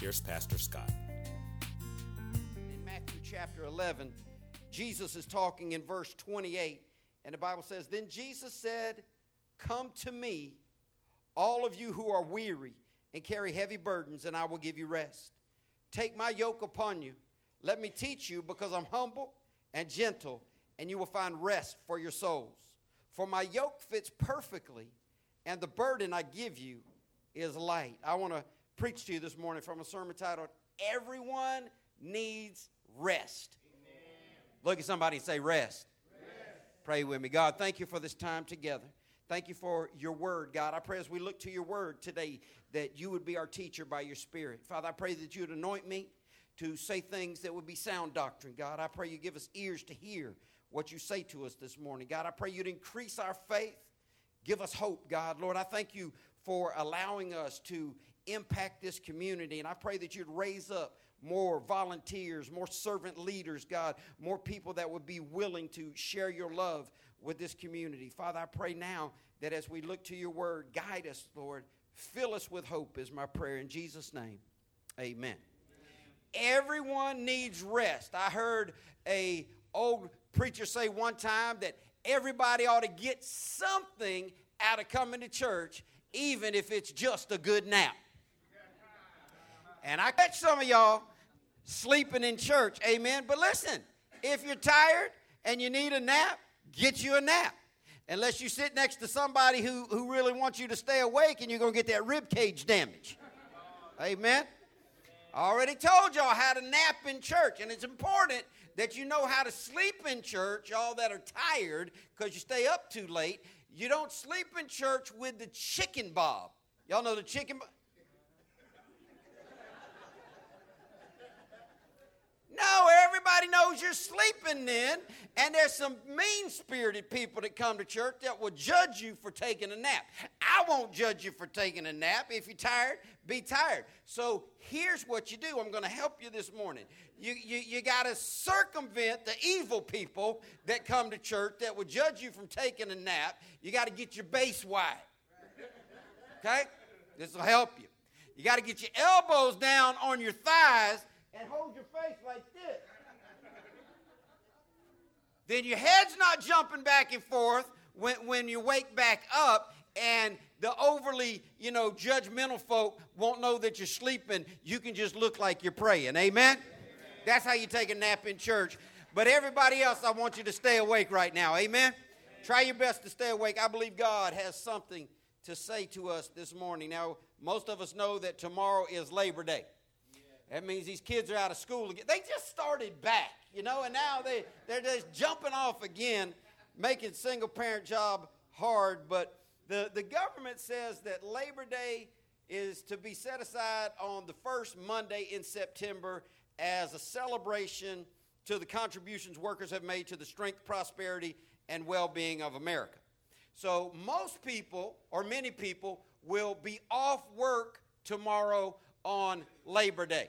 here's Pastor Scott. in Matthew chapter 11, Jesus is talking in verse 28, and the Bible says, Then Jesus said, Come to me, all of you who are weary and carry heavy burdens, and I will give you rest. Take my yoke upon you. Let me teach you, because I'm humble and gentle, and you will find rest for your souls. For my yoke fits perfectly, and the burden I give you is light. I want to preach to you this morning from a sermon titled, Everyone Needs Rest. Look at somebody and say, rest. Pray with me. God, thank you for this time together. Thank you for your word, God. I pray as we look to your word today that you would be our teacher by your spirit. Father, I pray that you would anoint me to say things that would be sound doctrine, God. I pray you give us ears to hear what you say to us this morning. God, I pray you'd increase our faith. Give us hope, God. Lord, I thank you for allowing us to impact this community. And I pray that you'd raise up more volunteers, more servant leaders, God, more people that would be willing to share your love with this community. Father, I pray now that as we look to your word, guide us, Lord. Fill us with hope, is my prayer. In Jesus' name, amen. Everyone needs rest. I heard a old preacher say one time that everybody ought to get something out of coming to church, even if it's just a good nap. And I catch some of y'all sleeping in church, amen. But listen, if you're tired and you need a nap, get you a nap. Unless you sit next to somebody who, who really wants you to stay awake and you're going to get that rib cage damage. Amen. I already told y'all how to nap in church, and it's important that you know how to sleep in church, all that are tired because you stay up too late. You don't sleep in church with the chicken bob. Y'all know the chicken bob? No, everybody knows you're sleeping then, and there's some mean spirited people that come to church that will judge you for taking a nap. I won't judge you for taking a nap. If you're tired, be tired. So here's what you do I'm going to help you this morning. You, you, you got to circumvent the evil people that come to church that will judge you from taking a nap. You got to get your base wide. Okay? This will help you. You got to get your elbows down on your thighs and hold your face like this. then your head's not jumping back and forth when, when you wake back up, and the overly, you know, judgmental folk won't know that you're sleeping. You can just look like you're praying. Amen? Amen. That's how you take a nap in church. But everybody else, I want you to stay awake right now. Amen? Amen? Try your best to stay awake. I believe God has something to say to us this morning. Now, most of us know that tomorrow is Labor Day. That means these kids are out of school again. They just started back, you know, and now they, they're just jumping off again, making single parent job hard. But the, the government says that Labor Day is to be set aside on the first Monday in September as a celebration to the contributions workers have made to the strength, prosperity, and well being of America. So most people, or many people, will be off work tomorrow on Labor Day.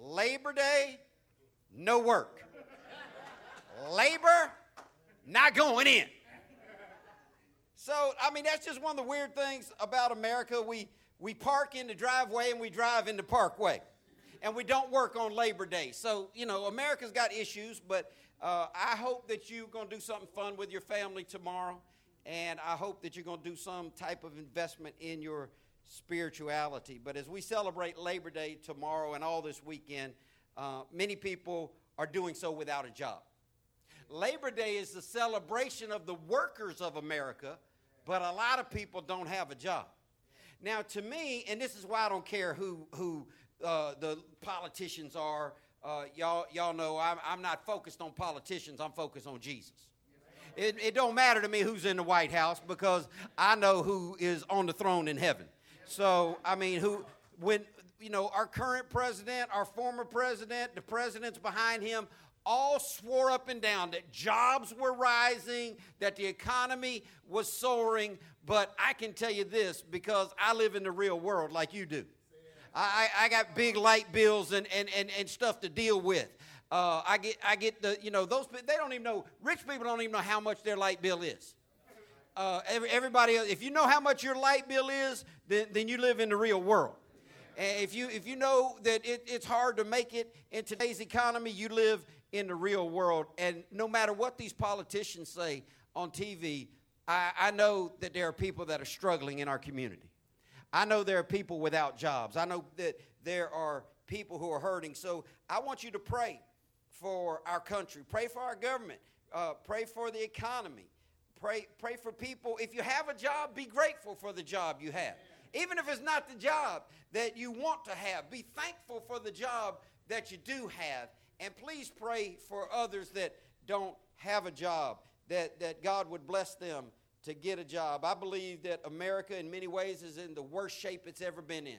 Labor Day, no work. Labor, not going in. So, I mean, that's just one of the weird things about America. We, we park in the driveway and we drive in the parkway. And we don't work on Labor Day. So, you know, America's got issues, but uh, I hope that you're going to do something fun with your family tomorrow. And I hope that you're going to do some type of investment in your spirituality. But as we celebrate Labor Day tomorrow and all this weekend, uh, many people are doing so without a job. Labor Day is the celebration of the workers of America, but a lot of people don't have a job. Now, to me, and this is why I don't care who, who uh, the politicians are, uh, y'all, y'all know I'm, I'm not focused on politicians, I'm focused on Jesus. It, it don't matter to me who's in the White House because I know who is on the throne in heaven. So, I mean, who when you know our current president, our former president, the presidents behind him all swore up and down that jobs were rising, that the economy was soaring. But I can tell you this because I live in the real world like you do. I, I got big light bills and, and, and, and stuff to deal with. Uh, I get I get the you know those they don't even know rich people don't even know how much their light bill is. Uh, every, everybody else, if you know how much your light bill is, then, then you live in the real world. And if you if you know that it, it's hard to make it in today's economy, you live in the real world. And no matter what these politicians say on TV, I, I know that there are people that are struggling in our community. I know there are people without jobs. I know that there are people who are hurting. So I want you to pray for our country, pray for our government, uh, pray for the economy, pray, pray for people. If you have a job, be grateful for the job you have. Even if it's not the job that you want to have, be thankful for the job that you do have. And please pray for others that don't have a job, that, that God would bless them to get a job. I believe that America, in many ways, is in the worst shape it's ever been in.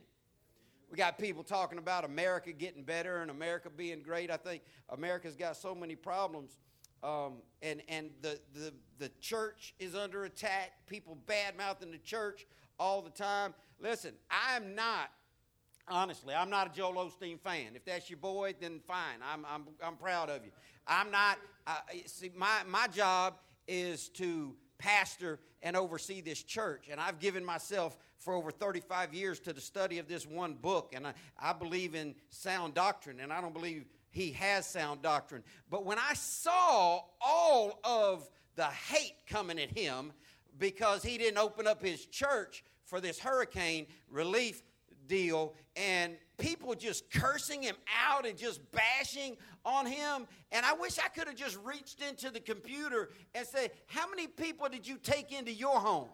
We got people talking about America getting better and America being great. I think America's got so many problems. Um, and and the, the, the church is under attack. People bad mouthing the church all the time. Listen, I'm not, honestly, I'm not a Joel Osteen fan. If that's your boy, then fine. I'm, I'm, I'm proud of you. I'm not, uh, see, my, my job is to pastor and oversee this church. And I've given myself for over 35 years to the study of this one book. And I, I believe in sound doctrine, and I don't believe he has sound doctrine. But when I saw all of the hate coming at him because he didn't open up his church for this hurricane relief deal and people just cursing him out and just bashing on him. And I wish I could have just reached into the computer and said, How many people did you take into your home?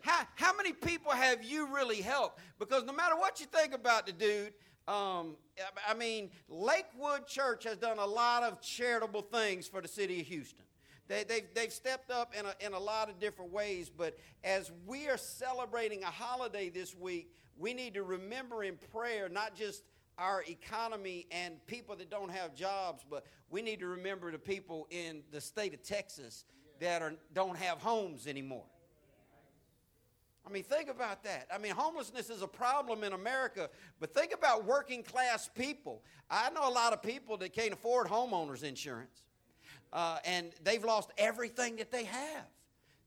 How, how many people have you really helped? Because no matter what you think about the dude, um, I mean, Lakewood Church has done a lot of charitable things for the city of Houston. They, they've, they've stepped up in a, in a lot of different ways, but as we are celebrating a holiday this week, we need to remember in prayer not just our economy and people that don't have jobs, but we need to remember the people in the state of Texas that are, don't have homes anymore. I mean, think about that. I mean, homelessness is a problem in America, but think about working class people. I know a lot of people that can't afford homeowners insurance, uh, and they've lost everything that they have.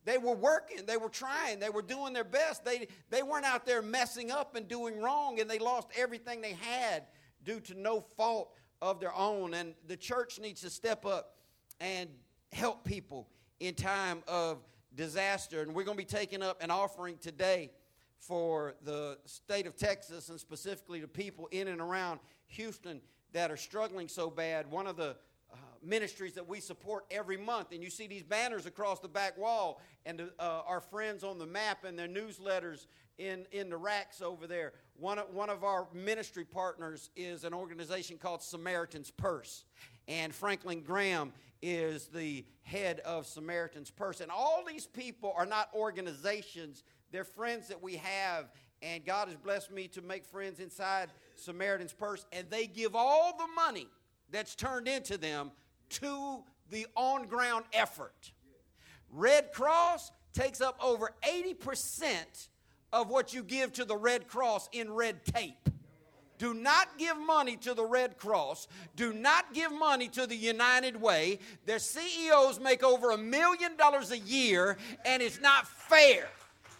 They were working, they were trying, they were doing their best. They, they weren't out there messing up and doing wrong, and they lost everything they had due to no fault of their own. And the church needs to step up and help people in time of disaster. And we're going to be taking up an offering today for the state of Texas and specifically the people in and around Houston that are struggling so bad. One of the uh, ministries that we support every month. And you see these banners across the back wall, and uh, our friends on the map and their newsletters in, in the racks over there. One of, one of our ministry partners is an organization called Samaritan's Purse. And Franklin Graham is the head of Samaritan's Purse. And all these people are not organizations, they're friends that we have. And God has blessed me to make friends inside Samaritan's Purse. And they give all the money that's turned into them to the on ground effort. Red Cross takes up over 80% of what you give to the Red Cross in red tape. Do not give money to the Red Cross. Do not give money to the United Way. Their CEOs make over a million dollars a year, and it's not fair.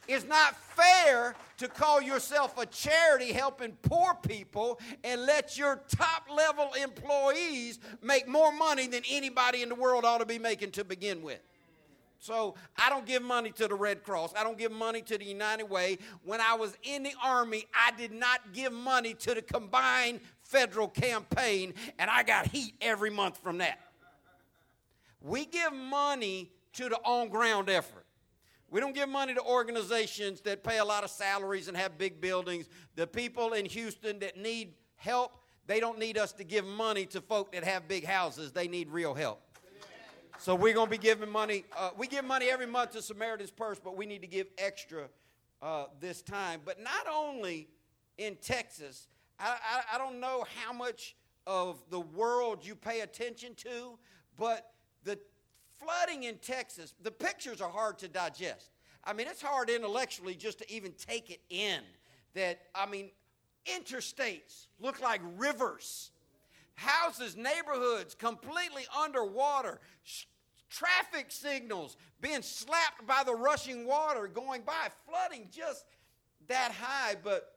It's not fair to call yourself a charity helping poor people and let your top level employees make more money than anybody in the world ought to be making to begin with. So I don't give money to the Red Cross. I don't give money to the United Way. When I was in the Army, I did not give money to the combined federal campaign, and I got heat every month from that. We give money to the on ground effort. We don't give money to organizations that pay a lot of salaries and have big buildings. The people in Houston that need help, they don't need us to give money to folk that have big houses. They need real help. So we're going to be giving money. Uh, we give money every month to Samaritan's Purse, but we need to give extra uh, this time. But not only in Texas, I, I, I don't know how much of the world you pay attention to, but the flooding in Texas, the pictures are hard to digest. I mean, it's hard intellectually just to even take it in. That, I mean, interstates look like rivers, houses, neighborhoods completely underwater, Sh- traffic signals being slapped by the rushing water going by, flooding just that high. But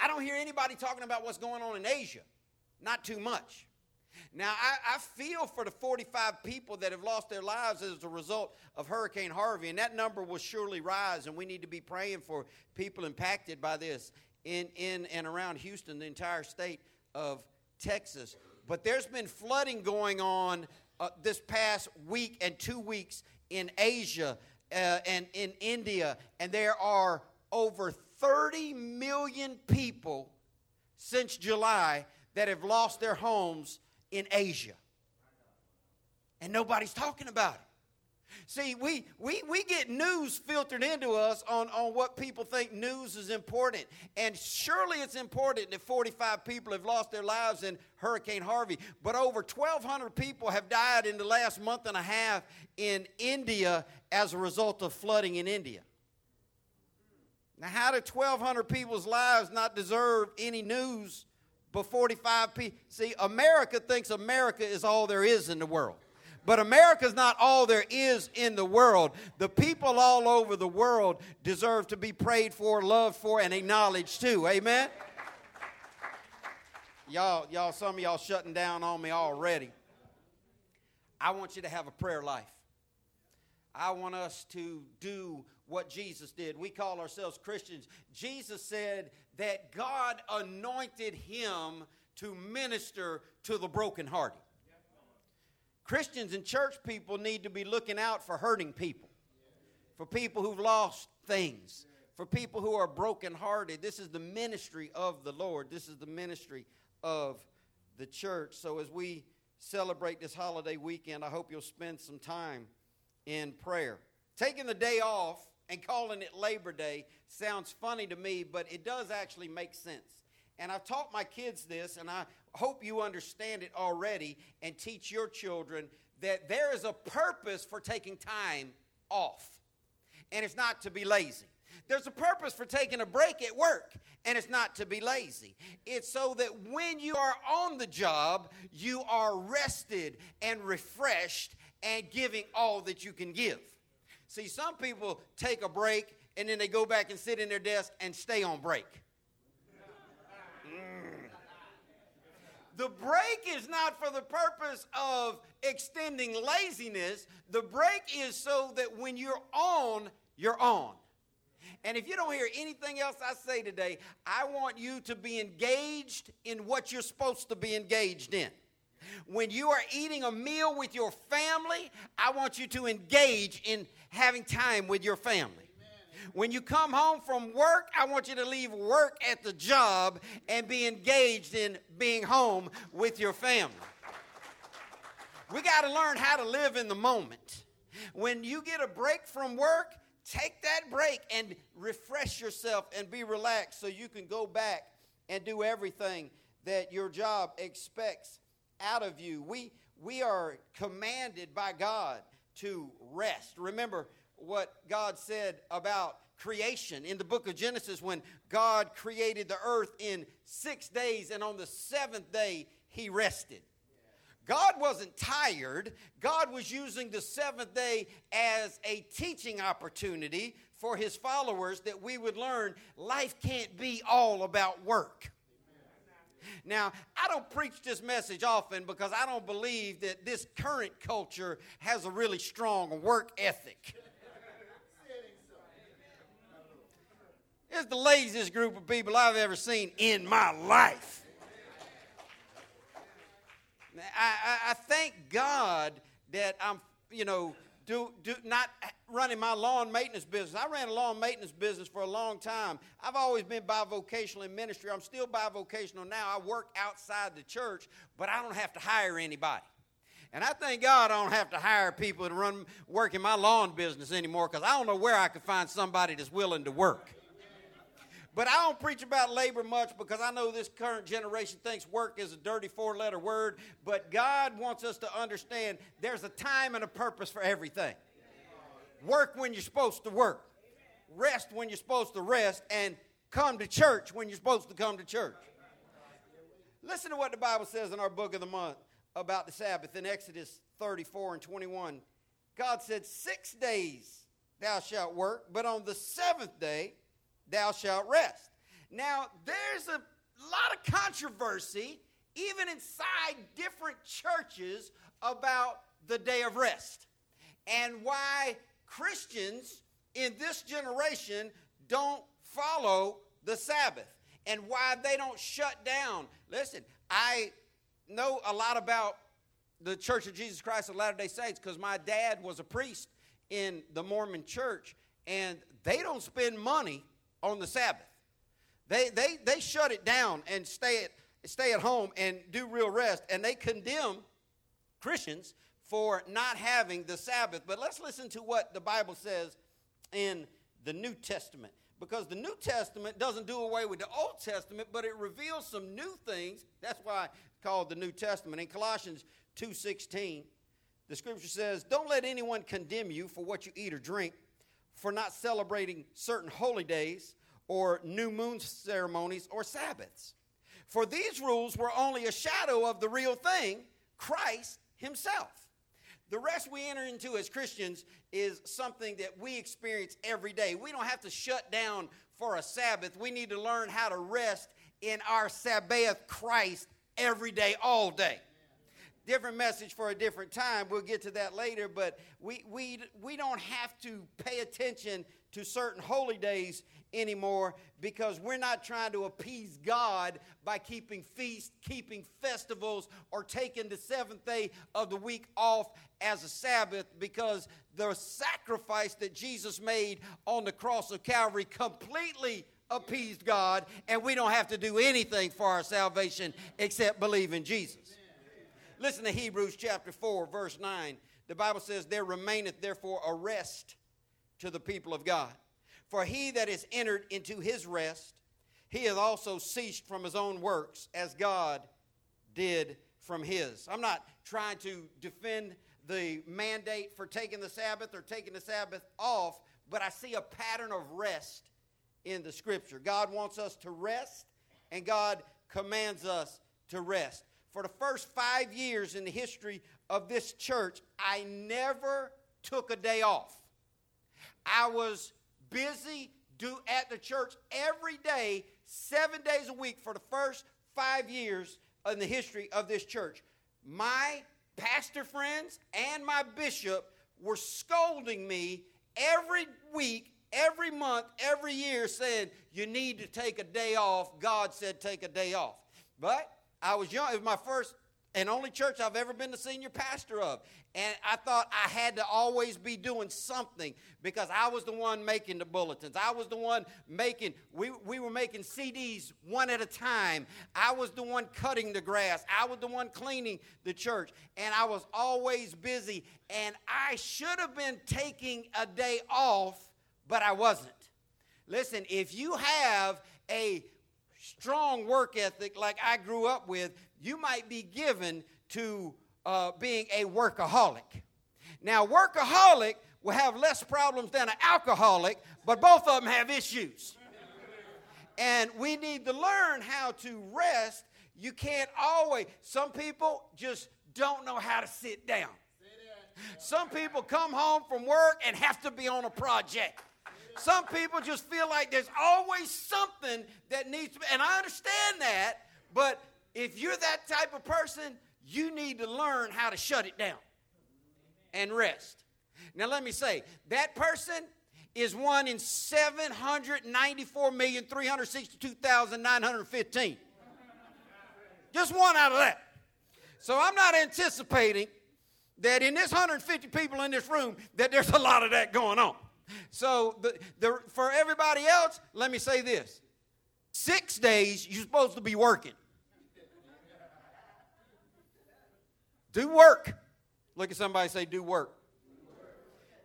I don't hear anybody talking about what's going on in Asia. Not too much. Now, I, I, feel for the 45 people that have lost their lives as a result of Hurricane Harvey, and that number will surely rise, and we need to be praying for people impacted by this in, in and around Houston, the entire state of Texas. But there's been flooding going on uh, this past week and two weeks in Asia uh, and in India, and there are over 30 million people since July that have lost their homes in Asia. And nobody's talking about it. See, we, we, we get news filtered into us on, on what people think news is important. And surely it's important that 45 people have lost their lives in Hurricane Harvey. But over 1,200 people have died in the last month and a half in India as a result of flooding in India. Now, how do 1,200 people's lives not deserve any news but 45 people? See, America thinks America is all there is in the world. But America's not all there is in the world. The people all over the world deserve to be prayed for, loved for, and acknowledged too. Amen? Y'all, y'all, some of y'all shutting down on me already. I want you to have a prayer life. I want us to do what Jesus did. We call ourselves Christians. Jesus said that God anointed him to minister to the brokenhearted. Christians and church people need to be looking out for hurting people, for people who've lost things, for people who are brokenhearted. This is the ministry of the Lord. This is the ministry of the church. So as we celebrate this holiday weekend, I hope you'll spend some time in prayer. Taking the day off and calling it Labor Day sounds funny to me, but it does actually make sense. And I've taught my kids this, and I hope you understand it already and teach your children that there is a purpose for taking time off, and it's not to be lazy. There's a purpose for taking a break at work, and it's not to be lazy. It's so that when you are on the job, you are rested and refreshed and giving all that you can give. See, some people take a break and then they go back and sit in their desk and stay on break. Mm. The break is not for the purpose of extending laziness. The break is so that when you're on, you're on. And if you don't hear anything else I say today, I want you to be engaged in what you're supposed to be engaged in. When you are eating a meal with your family, I want you to engage in having time with your family. When you come home from work, I want you to leave work at the job and be engaged in being home with your family. We got to learn how to live in the moment. When you get a break from work, take that break and refresh yourself and be relaxed so you can go back and do everything that your job expects out of you. We, we are commanded by God to rest. Remember what God said about creation in the book of Genesis when God created the earth in six days, and on the seventh day, He rested. God wasn't tired. God was using the seventh day as a teaching opportunity for his followers that we would learn life can't be all about work. Now, I don't preach this message often because I don't believe that this current culture has a really strong work ethic. It's the laziest group of people I've ever seen in my life. I, I, I thank God that I'm, you know, do, do not running my lawn maintenance business. I ran a lawn maintenance business for a long time. I've always been bivocational in ministry. I'm still bivocational now. I work outside the church, but I don't have to hire anybody. And I thank God I don't have to hire people to run work in my lawn business anymore because I don't know where I could find somebody that's willing to work. But I don't preach about labor much because I know this current generation thinks work is a dirty four letter word. But God wants us to understand there's a time and a purpose for everything. Work when you're supposed to work, rest when you're supposed to rest, and come to church when you're supposed to come to church. Listen to what the Bible says in our book of the month about the Sabbath in Exodus 34 and 21. God said, Six days thou shalt work, but on the seventh day thou shalt rest. Now, there's a lot of controversy, even inside different churches, about the day of rest and why Christians in this generation don't follow the Sabbath and why they don't shut down. Listen, I know a lot about the Church of Jesus Christ of Latter day Saints because my dad was a priest in the Mormon church, and they don't spend money on the Sabbath. They, they, they shut it down and stay at, stay at home and do real rest, and they condemn Christians for not having the Sabbath. But let's listen to what the Bible says in the New Testament because the New Testament doesn't do away with the Old Testament, but it reveals some new things. That's why it's called the New Testament. In Colossians 2:16, the scripture says, "Don't let anyone condemn you for what you eat or drink, for not celebrating certain holy days or new moon ceremonies or Sabbaths. For these rules were only a shadow of the real thing, Christ himself." The rest we enter into as Christians is something that we experience every day. We don't have to shut down for a Sabbath. We need to learn how to rest in our Sabbath Christ every day, all day. Different message for a different time. We'll get to that later, but we, we, we don't have to pay attention to certain holy days anymore because we're not trying to appease God by keeping feasts, keeping festivals, or taking the seventh day of the week off as a Sabbath because the sacrifice that Jesus made on the cross of Calvary completely appeased God, and we don't have to do anything for our salvation except believe in Jesus. Listen to Hebrews chapter 4, verse 9. The Bible says, There remaineth therefore a rest to the people of God. For he that is entered into his rest, he hath also ceased from his own works, as God did from his. I'm not trying to defend the mandate for taking the Sabbath or taking the Sabbath off, but I see a pattern of rest in the scripture. God wants us to rest, and God commands us to rest. For the first five years in the history of this church, I never took a day off. I was busy do at the church every day, seven days a week for the first five years in the history of this church. My pastor friends and my bishop were scolding me every week, every month, every year, saying, You need to take a day off. God said, Take a day off. But I was young. It was my first and only church I've ever been the senior pastor of. And I thought I had to always be doing something because I was the one making the bulletins. I was the one making, we, we were making CDs one at a time. I was the one cutting the grass. I was the one cleaning the church. And I was always busy. And I should have been taking a day off, but I wasn't. Listen, if you have a strong work ethic like I grew up with, you might be given to uh, being a workaholic. Now, workaholic will have less problems than an alcoholic, but both of them have issues. And we need to learn how to rest. You can't always, some people just don't know how to sit down. Some people come home from work and have to be on a project. Some people just feel like there's always something that needs to be, and I understand that, but if you're that type of person, you need to learn how to shut it down and rest. Now, let me say, that person is one in 794,362,915. Just one out of that. So I'm not anticipating that in this 150 people in this room that there's a lot of that going on. So the, the, for everybody else, let me say this. Six days you're supposed to be working. Do work. Look at somebody say, do work.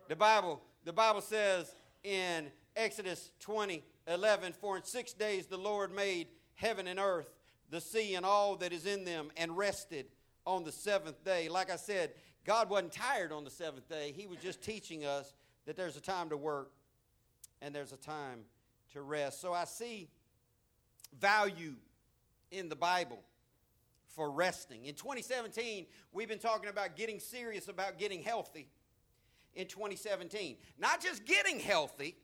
The Bible, the Bible says in Exodus 20, 11, For in six days the Lord made heaven and earth, the sea and all that is in them, and rested on the seventh day. Like I said, God wasn't tired on the seventh day. He was just teaching us that there's a time to work and there's a time to rest. So I see value in the Bible for resting. In 2017, we've been talking about getting serious about getting healthy in 2017. Not just getting healthy,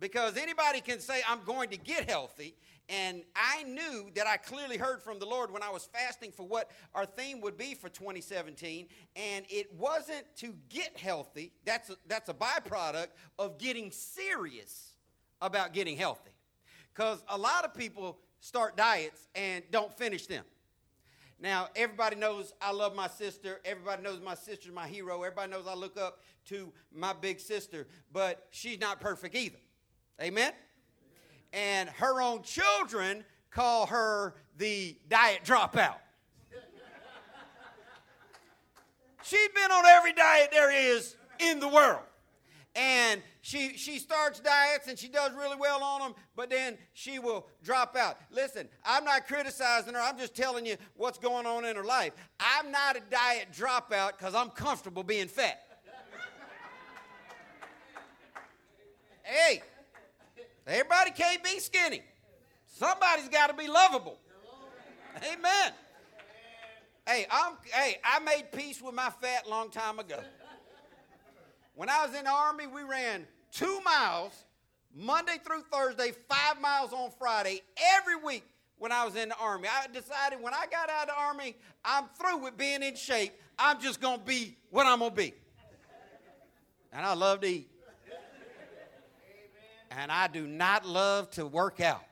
because anybody can say, I'm going to get healthy. And I knew that I clearly heard from the Lord when I was fasting for what our theme would be for 2017. And it wasn't to get healthy, that's a, that's a byproduct of getting serious about getting healthy. Because a lot of people start diets and don't finish them. Now, everybody knows I love my sister. Everybody knows my sister's my hero. Everybody knows I look up to my big sister, but she's not perfect either. Amen? And her own children call her the diet dropout. She's been on every diet there is in the world. And she she starts diets and she does really well on them but then she will drop out. Listen i'm not criticizing her. I'm just telling you what's going on in her life. I'm not a diet dropout because i'm comfortable being fat. Hey everybody can't be skinny somebody's got to be lovable amen hey i'm hey i made peace with my fat long time ago when I was in the Army, we ran two miles Monday through Thursday, five miles on Friday, every week when I was in the Army. I decided when I got out of the Army, I'm through with being in shape. I'm just going to be what I'm going to be. And I love to eat. And I do not love to work out.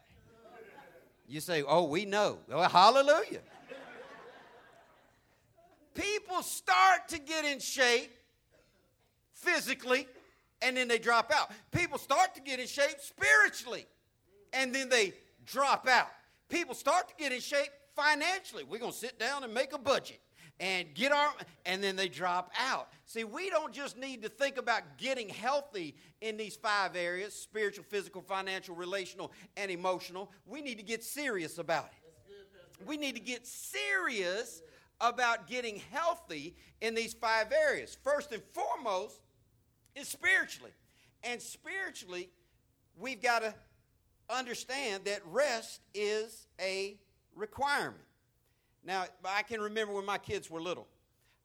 You say, oh, we know. Well, hallelujah. People start to get in shape physically and then they drop out. People start to get in shape spiritually and then they drop out. People start to get in shape financially. We're going to sit down and make a budget and get our and then they drop out. See, we don't just need to think about getting healthy in these five areas, spiritual, physical, financial, relational, and emotional. We need to get serious about it. We need to get serious about getting healthy in these five areas. First and foremost, is spiritually. And spiritually, we've got to understand that rest is a requirement. Now, I can remember when my kids were little.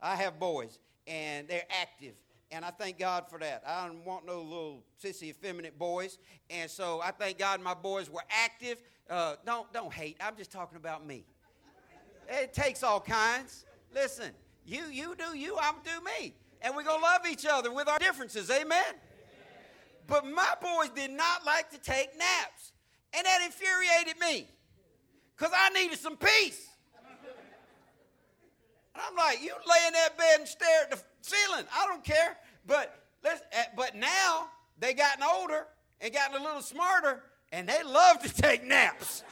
I have boys, and they're active. And I thank God for that. I don't want no little sissy, effeminate boys. And so I thank God my boys were active. Uh, don't, don't hate. I'm just talking about me. It takes all kinds. Listen, you, you do you, I'm do me and we're going to love each other with our differences. Amen? But my boys did not like to take naps. And that infuriated me because I needed some peace. I'm like, you lay in that bed and stare at the ceiling. I don't care. But, let's, eh, but now they gotten older and gotten a little smarter and they love to take naps.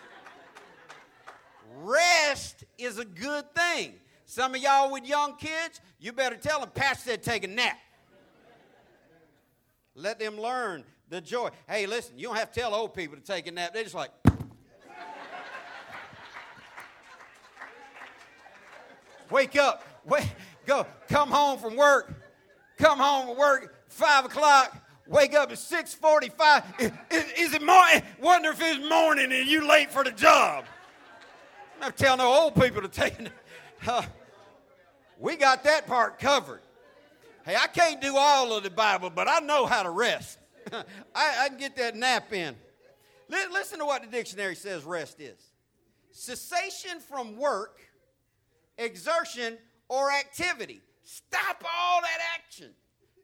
Rest is a good thing. Some of y'all with young kids, you better tell them, Pastor said take a nap. Let them learn the joy. Hey, listen, you don't have to tell old people to take a nap. They're just like, wake up, wake, go, come home from work, come home from work, five o'clock, wake up at 6.45. Is, is, is it morning? Wonder if it's morning and you late for the job. I'm not telling no old people to take nap. Uh, we got that part covered. Hey, I can't do all of the Bible, but I know how to rest. I, I, can get that nap in. listen to what the dictionary says rest is cessation from work, exertion, or activity. Stop all that action.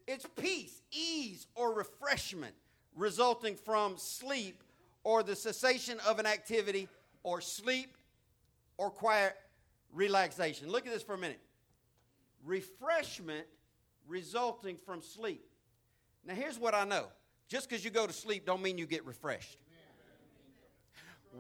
It's peace, ease, or refreshment resulting from sleep or the cessation of an activity or sleep or quiet relaxation. Look at this for a minute refreshment resulting from sleep. Now, here's what I know just because you go to sleep don't mean you get refreshed.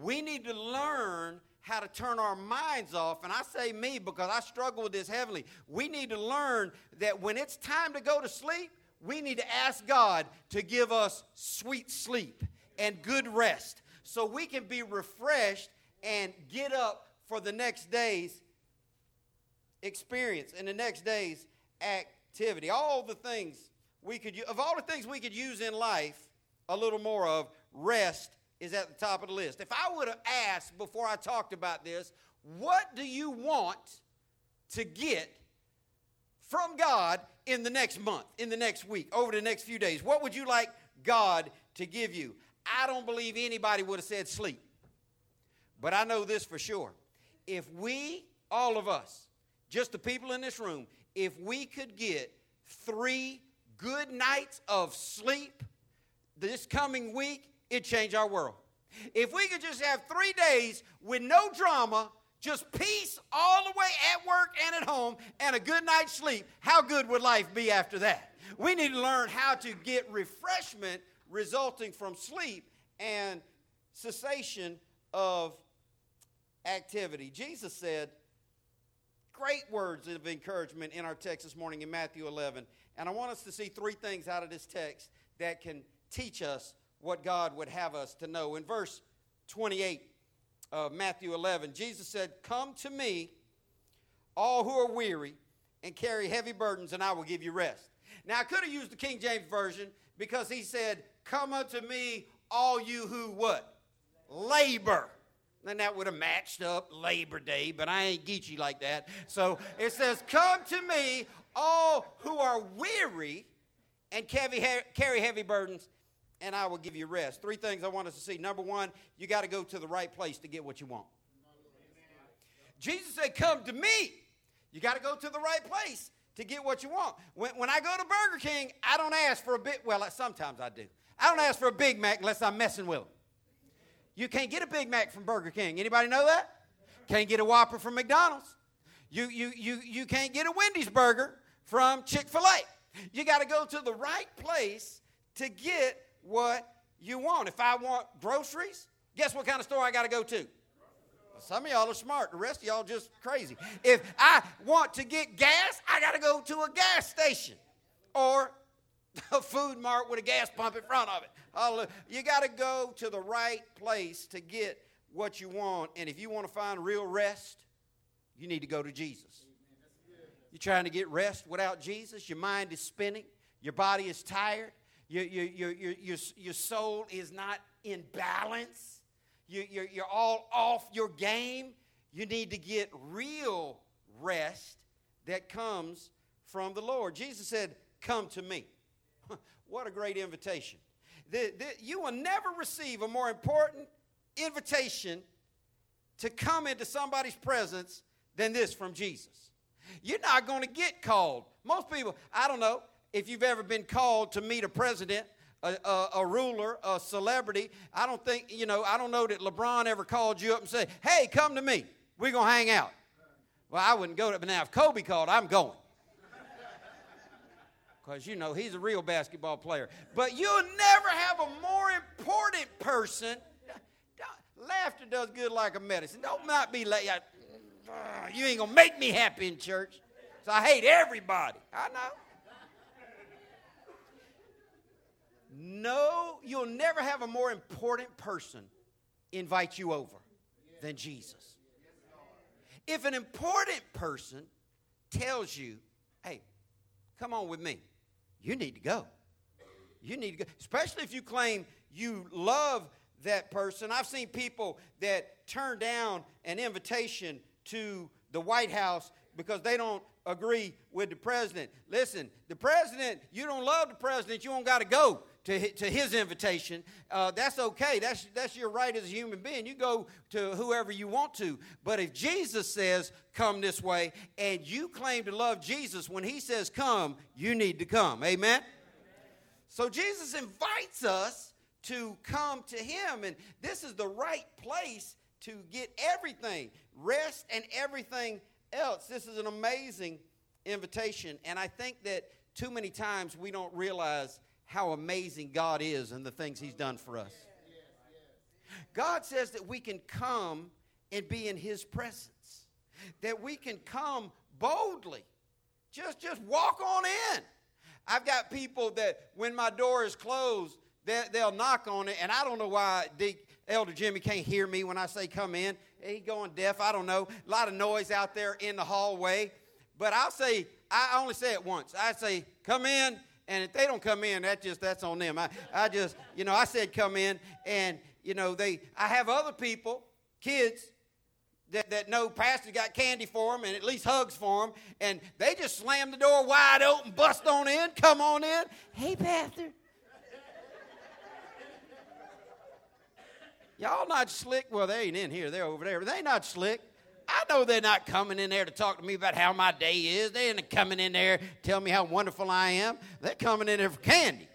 We need to learn how to turn our minds off. And I say me because I struggle with this heavily. We need to learn that when it's time to go to sleep, we need to ask God to give us sweet sleep and good rest so we can be refreshed and get up for the next day's experience and the next day's activity. All the things we could of all the things we could use in life, a little more of rest is at the top of the list. If I would have asked before I talked about this, what do you want to get from God in the next month, in the next week, over the next few days? What would you like God to give you? I don't believe anybody would have said sleep. But I know this for sure. If we, all of us, just the people in this room, if we could get three good nights of sleep this coming week, it'd change our world. If we could just have three days with no drama, just peace all the way at work and at home, and a good night's sleep, how good would life be after that? We need to learn how to get refreshment resulting from sleep and cessation of activity. Jesus said, great words of encouragement in our text this morning in Matthew 11. And I want us to see three things out of this text that can teach us what God would have us to know. In verse 28 of Matthew 11, Jesus said, Come to me, all who are weary and carry heavy burdens, and I will give you rest. Now, I could have used the King James Version because he said, Come unto me, all you who what? Labor. Then that would have matched up Labor Day, but I ain't geeky like that. So it says, Come to me, all who are weary and carry heavy burdens, and I will give you rest. Three things I want us to see. Number one, you got to go to the right place to get what you want. Jesus said, Come to me. You got to go to the right place to get what you want. When, when I go to Burger King, I don't ask for a bit. Well, sometimes I do. I don't ask for a Big Mac unless I'm messing with them. You can't get a Big Mac from Burger King. Anybody know that? Can't get a Whopper from McDonald's. You, you, you, you can't get a Wendy's burger from Chick fil A. You got to go to the right place to get what you want. If I want groceries, guess what kind of store I got to go to? Some of y'all are smart. The rest of y'all just crazy. If I want to get gas, I got to go to a gas station or a food mart with a gas pump in front of it. You got to go to the right place to get what you want. And if you want to find real rest, you need to go to Jesus. You're trying to get rest without Jesus, your mind is spinning, your body is tired, your, your, your, your, your, soul is not in balance, you, you're, you're all off your game. You need to get real rest that comes from the Lord. Jesus said, Come to me. what a great invitation. The, the, you will never receive a more important invitation to come into somebody's presence than this from Jesus. You're not going to get called. Most people, I don't know if you've ever been called to meet a president, a, a, a, ruler, a celebrity. I don't think, you know, I don't know that LeBron ever called you up and said, hey, come to me. We're going to hang out. Well, I wouldn't go to, but now if Kobe called, I'm going because you know he's a real basketball player. But you'll never have a more important person. Laughter does good like a medicine. Don't not be like you ain't gonna make me happy in church. So I hate everybody. I know. No, you'll never have a more important person invite you over than Jesus. If an important person tells you, hey, come on with me, you need to go. You need to go, especially if you claim you love that person. I've seen people that turn down an invitation to the White House because they don't agree with the president. Listen, the president, you don't love the president, you don't got to go to, to his invitation. Uh, that's okay. That's, that's your right as a human being. You go to whoever you want to. But if Jesus says, come this way, and you claim to love Jesus, when he says come, you need to come. Amen? So Jesus invites us to come to him, and this is the right place to get everything rest and everything else. This is an amazing invitation, and I think that too many times we don't realize how amazing God is and the things He's done for us. God says that we can come and be in his presence. That we can come boldly. Just just walk on in. I've got people that when my door is closed, they'll knock on it, and I don't know why Elder Jimmy can't hear me when I say come in. He going deaf, I don't know. A lot of noise out there in the hallway. But I'll say, I only say it once. I say, come in, and if they don't come in, that just that's on them. I, I just, you know, I said come in, and you know, they I have other people, kids, that, that know pastor got candy for them and at least hugs for them, and they just slam the door wide open, bust on in, come on in. Hey, pastor. Y'all not slick. Well, they ain't in here. They're over there. They not slick. I know they're not coming in there to talk to me about how my day is. They ain't coming in there to tell me how wonderful I am. They're coming in there for candy.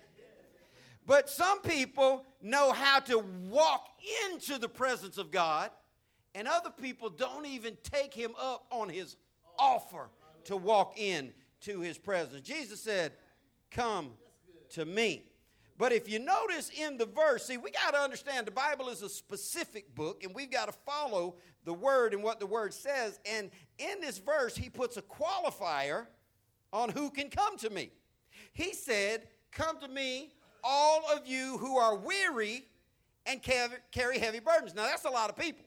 But some people know how to walk into the presence of God and other people don't even take him up on his offer to walk in to his presence. Jesus said, Come to me. But if you notice in the verse, see, we got to understand the Bible is a specific book, and we've got to follow the word and what the word says. And in this verse, he puts a qualifier on who can come to me. He said, Come to me, all of you who are weary and carry heavy burdens. Now, that's a lot of people.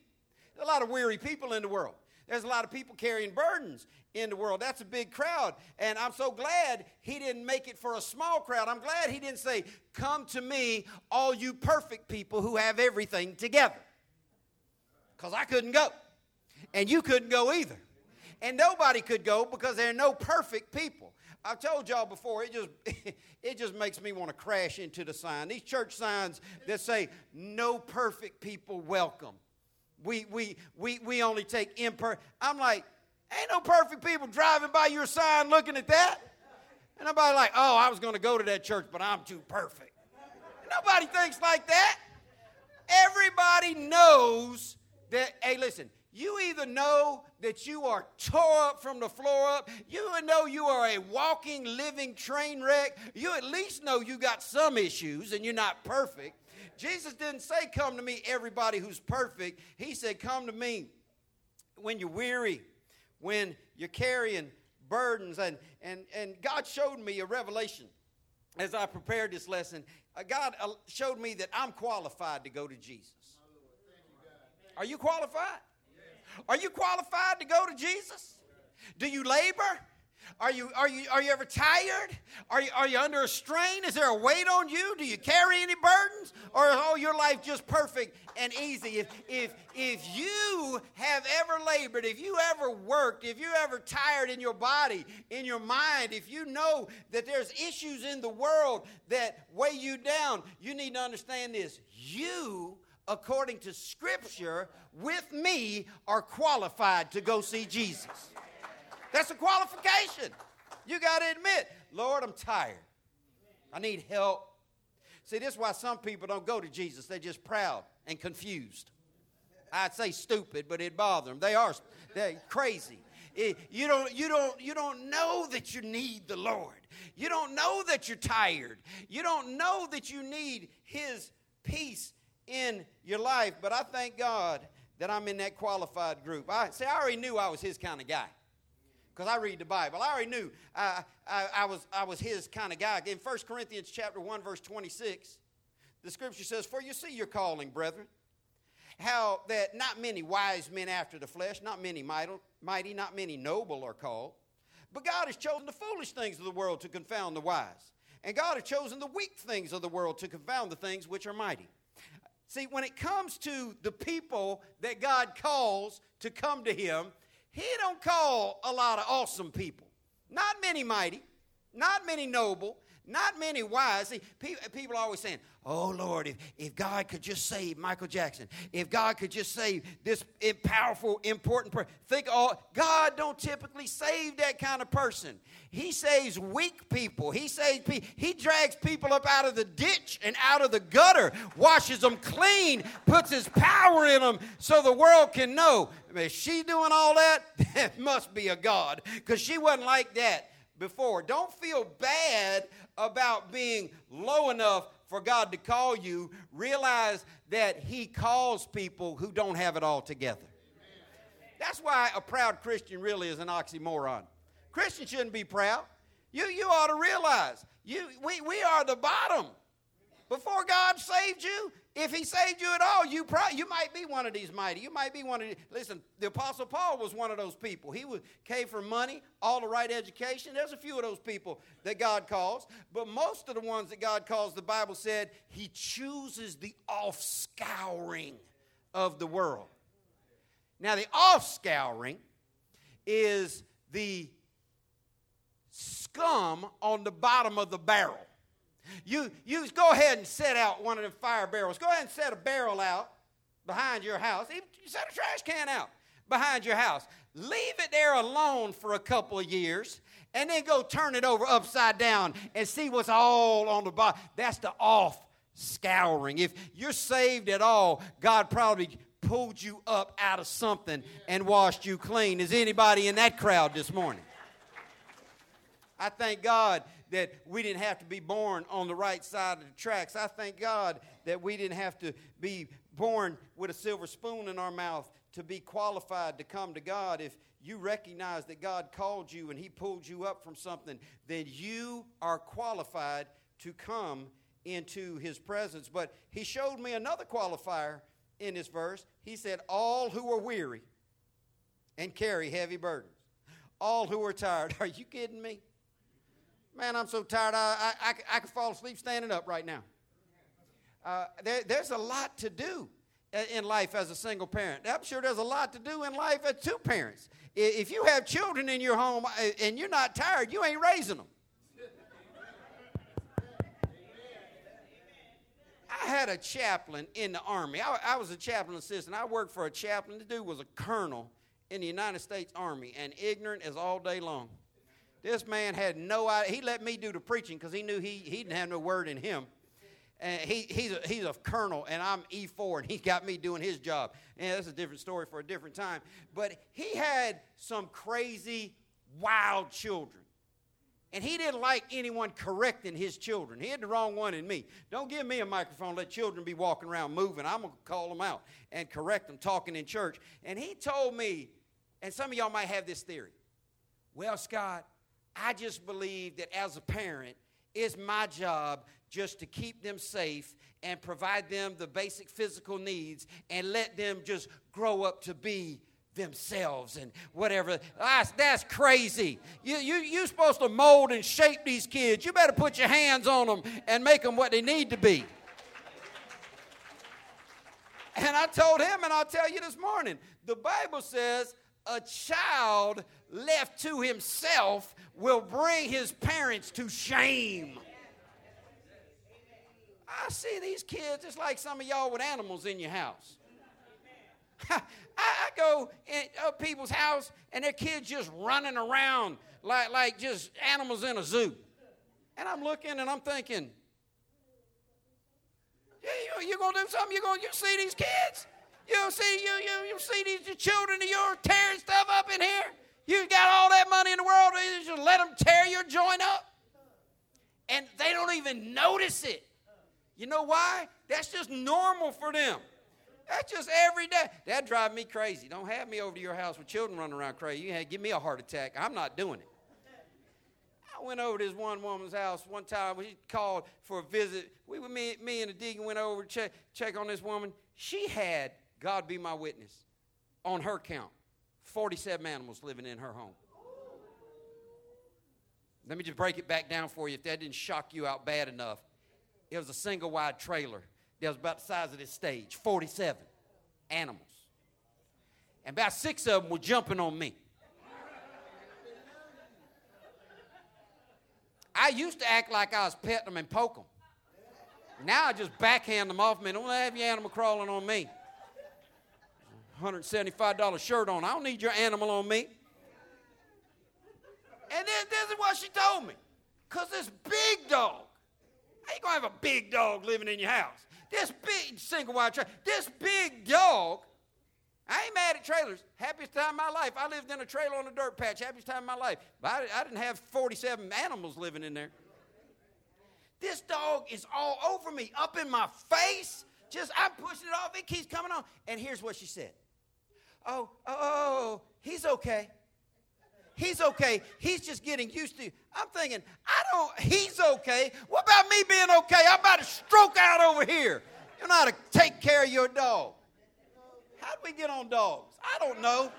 There's a lot of weary people in the world. There's a lot of people carrying burdens in the world. That's a big crowd. And I'm so glad he didn't make it for a small crowd. I'm glad he didn't say, Come to me, all you perfect people who have everything together. Because I couldn't go. And you couldn't go either. And nobody could go because there are no perfect people. I've told y'all before, it just it just makes me want to crash into the sign. These church signs that say, no perfect people welcome. We, we, we, we only take imperfect. I'm like, ain't no perfect people driving by your sign looking at that. And nobody like, oh, I was going to go to that church, but I'm too perfect. Nobody thinks like that. Everybody knows that, hey, listen, you either know that you are tore up from the floor up, you know you are a walking, living train wreck, you at least know you got some issues and you're not perfect. Jesus didn't say, Come to me, everybody who's perfect. He said, Come to me when you're weary, when you're carrying burdens. And, and, and God showed me a revelation as I prepared this lesson. Uh, God uh, showed me that I'm qualified to go to Jesus. Are you qualified? Are you qualified to go to Jesus? Do you labor? Are you, are you, are you ever tired? Are you, are you under a strain? Is there a weight on you? Do you carry any burdens? Or is all your life just perfect and easy? If, if, if you have ever labored, if you ever worked, if you ever tired in your body, in your mind, if you know that there's issues in the world that weigh you down, you need to understand this. You according to Scripture, with me, are qualified to go see Jesus. That's a qualification. You got to admit, Lord, I'm tired. I need help. See, this is why some people don't go to Jesus. They're just proud and confused. I'd say stupid, but it bothers them. They are they crazy. It, you don't, you, don't, you don't know that you need the Lord. You don't know that you're tired. You don't know that you need His peace in your life. But I thank God that I'm in that qualified group. I see. I already knew I was His kind of guy because I read the Bible. I already knew I, I, I, was, I was his kind of guy. In 1 Corinthians chapter 1, verse 26, the scripture says, For you see your calling, brethren, how that not many wise men after the flesh, not many mighty, not many noble are called, but God has chosen the foolish things of the world to confound the wise. And God has chosen the weak things of the world to confound the things which are mighty. See, when it comes to the people that God calls to come to Him, he don't call a lot of awesome people. Not many mighty, not many noble, not many wise. See, people are always saying, Oh Lord, if, if God could just save Michael Jackson, if God could just save this powerful, important person. Think all God don't typically save that kind of person. He saves weak people. He saves people. he drags people up out of the ditch and out of the gutter, washes them clean, puts his power in them so the world can know. Is she doing all that? That must be a God. Because she wasn't like that before. Don't feel bad about being low enough for God to call you, realize that He calls people who don't have it all together. That's why a proud Christian really is an oxymoron. Christians shouldn't be proud. You, you ought to realize you, we, we are the bottom. Before God saved you, if He saved you at all, you, probably, you might be one of these mighty. You might be one of these. Listen, the Apostle Paul was one of those people. He was, came for money, all the right education. There's a few of those people that God calls. But most of the ones that God calls, the Bible said, He chooses the offscouring of the world. Now, the offscouring is the scum on the bottom of the barrel. You, you go ahead and set out one of the fire barrels. Go ahead and set a barrel out behind your house. Even set a trash can out behind your house. Leave it there alone for a couple of years and then go turn it over upside down and see what's all on the bottom. That's the off scouring. If you're saved at all, God probably pulled you up out of something and washed you clean. Is anybody in that crowd this morning? I thank God that we didn't have to be born on the right side of the tracks. I thank God that we didn't have to be born with a silver spoon in our mouth to be qualified to come to God. If you recognize that God called you and He pulled you up from something, then you are qualified to come into His presence. But He showed me another qualifier in this verse. He said, All who are weary and carry heavy burdens, all who are tired. Are you kidding me? Man, I'm so tired, I, I, I, I could fall asleep standing up right now. Uh, there, there's a lot to do in life as a single parent. I'm sure there's a lot to do in life as two parents. If you have children in your home uh, and you're not tired, you ain't raising them. I had a chaplain in the Army. I, I, was a chaplain assistant. I worked for a chaplain. The dude was a colonel in the United States Army and ignorant as all day long. This man had no idea. He let me do the preaching because he knew he, he didn't have no word in him. And he, he's, a, he's a colonel, and I'm E4, and he's got me doing his job. And that's a different story for a different time. But he had some crazy, wild children. And he didn't like anyone correcting his children. He had the wrong one in me. Don't give me a microphone, let children be walking around moving. I'm going to call them out and correct them talking in church. And he told me, and some of y'all might have this theory. Well, Scott, I just believe that as a parent, it's my job just to keep them safe and provide them the basic physical needs and let them just grow up to be themselves and whatever. That's, that's crazy. You, you, you're supposed to mold and shape these kids. You better put your hands on them and make them what they need to be. And I told him, and I'll tell you this morning the Bible says a child left to himself will bring his parents to shame. I see these kids, it's like some of y'all with animals in your house. I, go in people's house and their kids just running around like, like just animals in a zoo. And I'm looking and I'm thinking, yeah, you, you gonna do something? You're gonna you see these kids? You see you you you see these children of yours tearing stuff up in here? You got all that money in the world, you just let them tear your joint up. And they don't even notice it. You know why? That's just normal for them. That's just every day. That drive me crazy. Don't have me over to your house with children running around crazy. You give me a heart attack. I'm not doing it. I went over to this one woman's house one time. She called for a visit. We were me, me and the deacon went over to check, check on this woman. She had, God be my witness, on her count, 47 animals living in her home. Let me just break it back down for you if that didn't shock you out bad enough. It was a single wide trailer that was about the size of this stage 47 animals. And about six of them were jumping on me. I used to act like I was petting them and poke them. Now I just backhand them off me. Don't have your animal crawling on me. $175 shirt on. I don't need your animal on me. And then this is what she told me. Because this big dog, you going to have a big dog living in your house? This big single wide trailer, this big dog, I ain't mad at trailers. Happiest time of my life. I lived in a trailer on a dirt patch. Happiest time of my life. But I, I didn't have 47 animals living in there. This dog is all over me, up in my face. Just, I'm pushing it off. It keeps coming on. And here's what she said Oh oh, oh, oh, oh, he's okay. He's okay. He's just getting used to. I'm thinking, I don't, he's okay. What about me being okay? I'm about to stroke out over here. You know how to take care of your dog. How do we get on dogs? I don't know.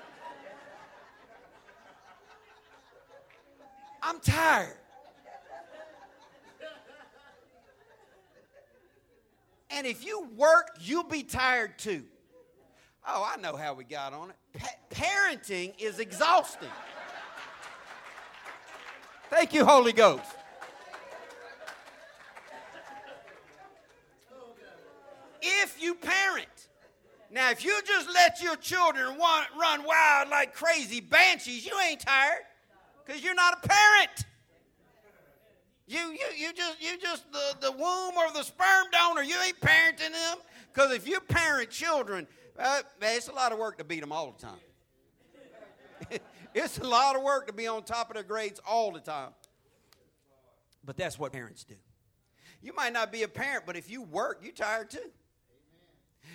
I'm tired. And if you work, you'll be tired too. Oh, I know how we got on it. Pa- parenting is exhausting. Thank you, Holy Ghost. If you parent, now if you just let your children want, run wild like crazy banshees, you ain't tired because you're not a parent. You, you, you just, you just the, the womb or the sperm donor. You ain't parenting them because if you parent children, uh, it's a lot of work to beat them all the time. it's a lot of work to be on top of their grades all the time. But that's what parents do. You might not be a parent, but if you work, you're tired too.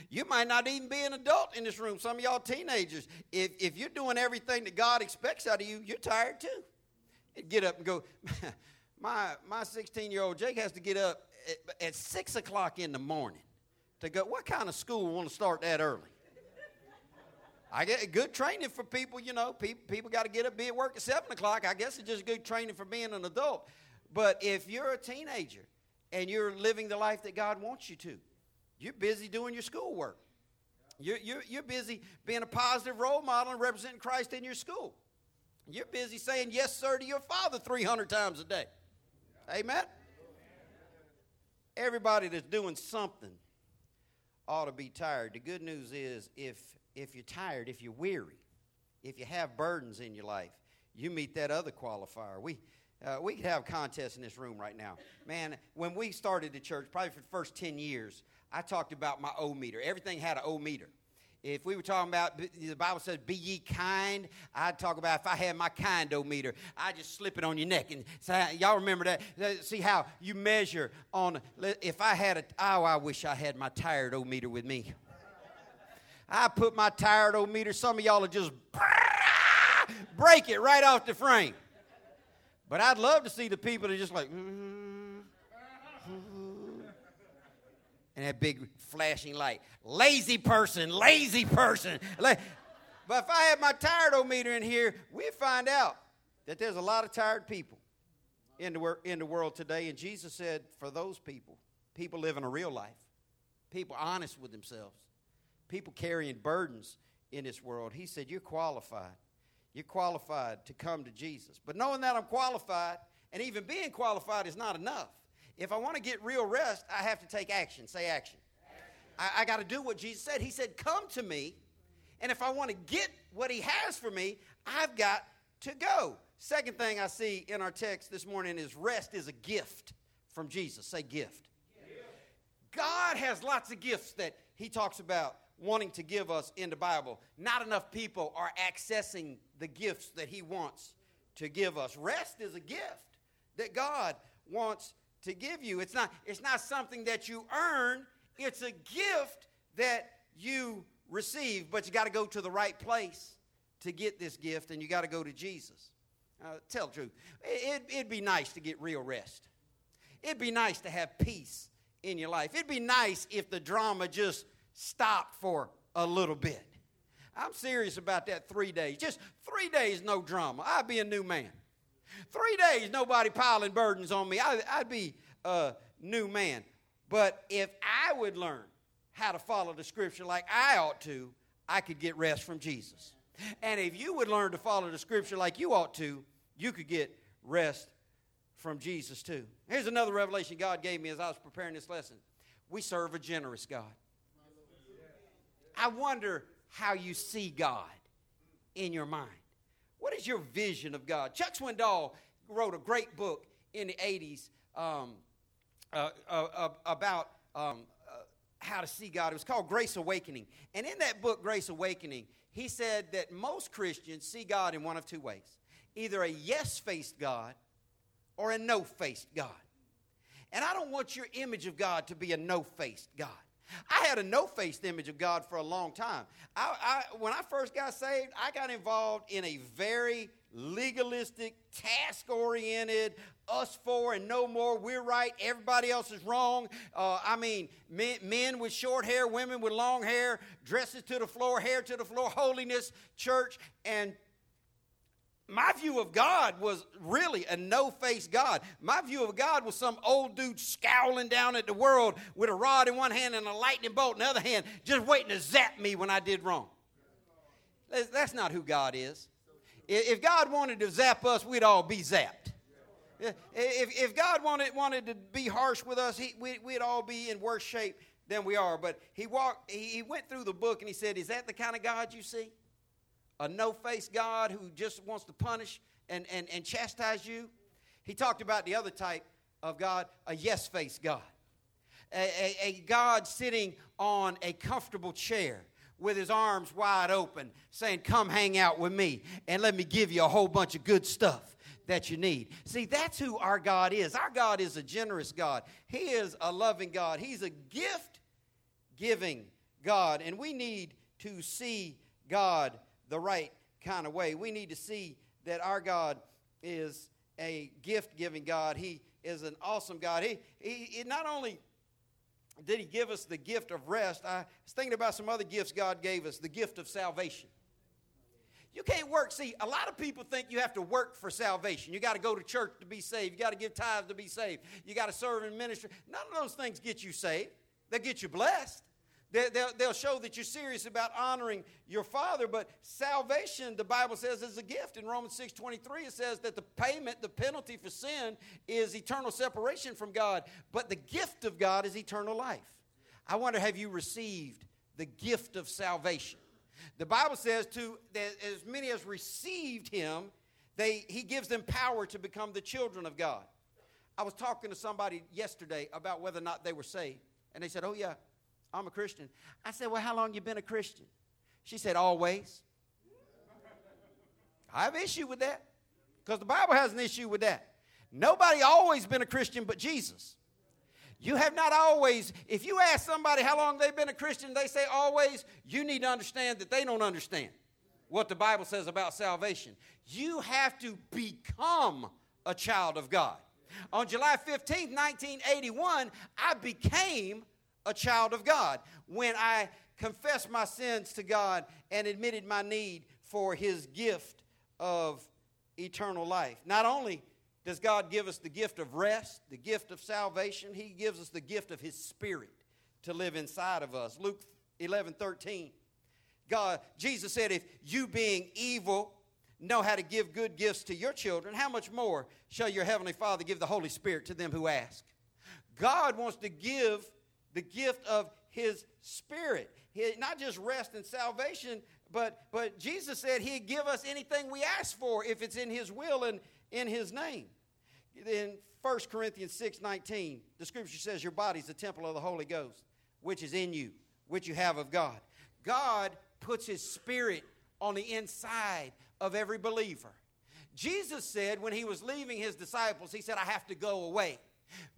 You might not even be an adult in this room. Some of y'all teenagers, if, if you're doing everything that God expects out of you, you're tired too. Get up and go. my my 16 year old Jake has to get up at, at, six o'clock in the morning to go. What kind of school want to start that early? I get good training for people. You know, people, people got to get up, be at work at seven o'clock. I guess it's just good training for being an adult. But if you're a teenager and you're living the life that God wants you to, you're busy doing your schoolwork. You're, you're, you're busy being a positive role model and representing Christ in your school. You're busy saying yes, sir, to your father 300 times a day. Amen? Everybody that's doing something ought to be tired. The good news is if, if you're tired, if you're weary, if you have burdens in your life, you meet that other qualifier. We, uh, we could have contests in this room right now. Man, when we started the church, probably for the first 10 years, I talked about my O meter. Everything had an O meter. If we were talking about, the Bible says, be ye kind, I'd talk about if I had my kind-o-meter, I'd just slip it on your neck. And say, y'all remember that? See how you measure on, if I had a, oh, I wish I had my tired-o-meter with me. I put my tired-o-meter, some of y'all will just break it right off the frame. But I'd love to see the people that are just like, mm-hmm, mm-hmm, and that big flashing light. Lazy person, lazy person. But if I had my tired meter in here, we'd find out that there's a lot of tired people in the, in the world today. And Jesus said, for those people, people living a real life, people honest with themselves, people carrying burdens in this world, He said, You're qualified you're qualified to come to Jesus. But knowing that I'm qualified, and even being qualified is not enough. If I want to get real rest, I have to take action. Say action. action. I, I got to do what Jesus said. He said, Come to me. And if I want to get what He has for me, I've got to go. Second thing I see in our text this morning is rest is a gift from Jesus. Say gift. gift. God has lots of gifts that He talks about wanting to give us in the Bible. Not enough people are accessing the gifts that He wants to give us. Rest is a gift that God wants to give you. It's not, it's not something that you earn, it's a gift that you receive, but you got to go to the right place to get this gift, and you got to go to Jesus. Uh, tell the truth. It, it'd be nice to get real rest. It'd be nice to have peace in your life. It'd be nice if the drama just stopped for a little bit. I'm serious about that three days. Just three days, no drama. I'd be a new man. Three days, nobody piling burdens on me. I, would be a new man. But if I would learn how to follow the scripture like I ought to, I could get rest from Jesus. And if you would learn to follow the scripture like you ought to, you could get rest from Jesus too. Here's another revelation God gave me as I was preparing this lesson. We serve a generous God. I wonder how you see God in your mind. What is your vision of God? Chuck Swindoll wrote a great book in the 80s um, uh, uh, uh, about um, uh, how to see God. It was called Grace Awakening. And in that book, Grace Awakening, he said that most Christians see God in one of two ways either a yes faced God or a no faced God. And I don't want your image of God to be a no faced God. I had a no faced image of God for a long time. I, I, when I first got saved, I got involved in a very legalistic, task oriented, us four and no more, we're right, everybody else is wrong. Uh, I mean, men, men with short hair, women with long hair, dresses to the floor, hair to the floor, holiness, church, and my view of God was really a no face God. My view of God was some old dude scowling down at the world with a rod in one hand and a lightning bolt in the other hand, just waiting to zap me when I did wrong. That's not who God is. If God wanted to zap us, we'd all be zapped. If, if God wanted, wanted to be harsh with us, he, we, would all be in worse shape than we are. But he, walked, he, he went through the book and he said, Is that the kind of God you see? A no face God who just wants to punish and, and, and chastise you. He talked about the other type of God, a yes face God. A, a, a, God sitting on a comfortable chair with his arms wide open, saying, Come hang out with me and let me give you a whole bunch of good stuff that you need. See, that's who our God is. Our God is a generous God, He is a loving God, He's a gift giving God, and we need to see God the right kind of way. We need to see that our God is a gift giving God. He is an awesome God. He, he, he, not only did He give us the gift of rest, I was thinking about some other gifts God gave us the gift of salvation. You can't work. See, a lot of people think you have to work for salvation. You got to go to church to be saved. You got to give tithes to be saved. You got to serve in ministry. None of those things get you saved. They get you blessed. They'll, they'll show that you're serious about honoring your father. But salvation, the Bible says, is a gift. In Romans 6 23, it says that the payment, the penalty for sin, is eternal separation from God. But the gift of God is eternal life. I wonder, have you received the gift of salvation? The Bible says, to that as many as received him, they, he gives them power to become the children of God. I was talking to somebody yesterday about whether or not they were saved. And they said, Oh, yeah, I'm a Christian. I said, Well, how long you been a Christian? She said, Always. I have issue with that because the Bible has an issue with that. Nobody always been a Christian but Jesus. You have not always, if you ask somebody how long they've been a Christian, they say always, you need to understand that they don't understand what the Bible says about salvation. You have to become a child of God. On July 15, 1981, I became a child of God. When I confessed my sins to God and admitted my need for His gift of eternal life. Not only does God give us the gift of rest, the gift of salvation, He gives us the gift of His Spirit to live inside of us. Luke 11 13. God, Jesus said, if you being evil know how to give good gifts to your children, how much more shall your heavenly Father give the Holy Spirit to them who ask? God wants to give the gift of his spirit. He, not just rest and salvation, but, but Jesus said he'd give us anything we ask for if it's in his will and in his name. In 1 Corinthians 6 19, the scripture says, Your body's the temple of the Holy Ghost, which is in you, which you have of God. God puts his spirit on the inside of every believer. Jesus said when he was leaving his disciples, he said, I have to go away.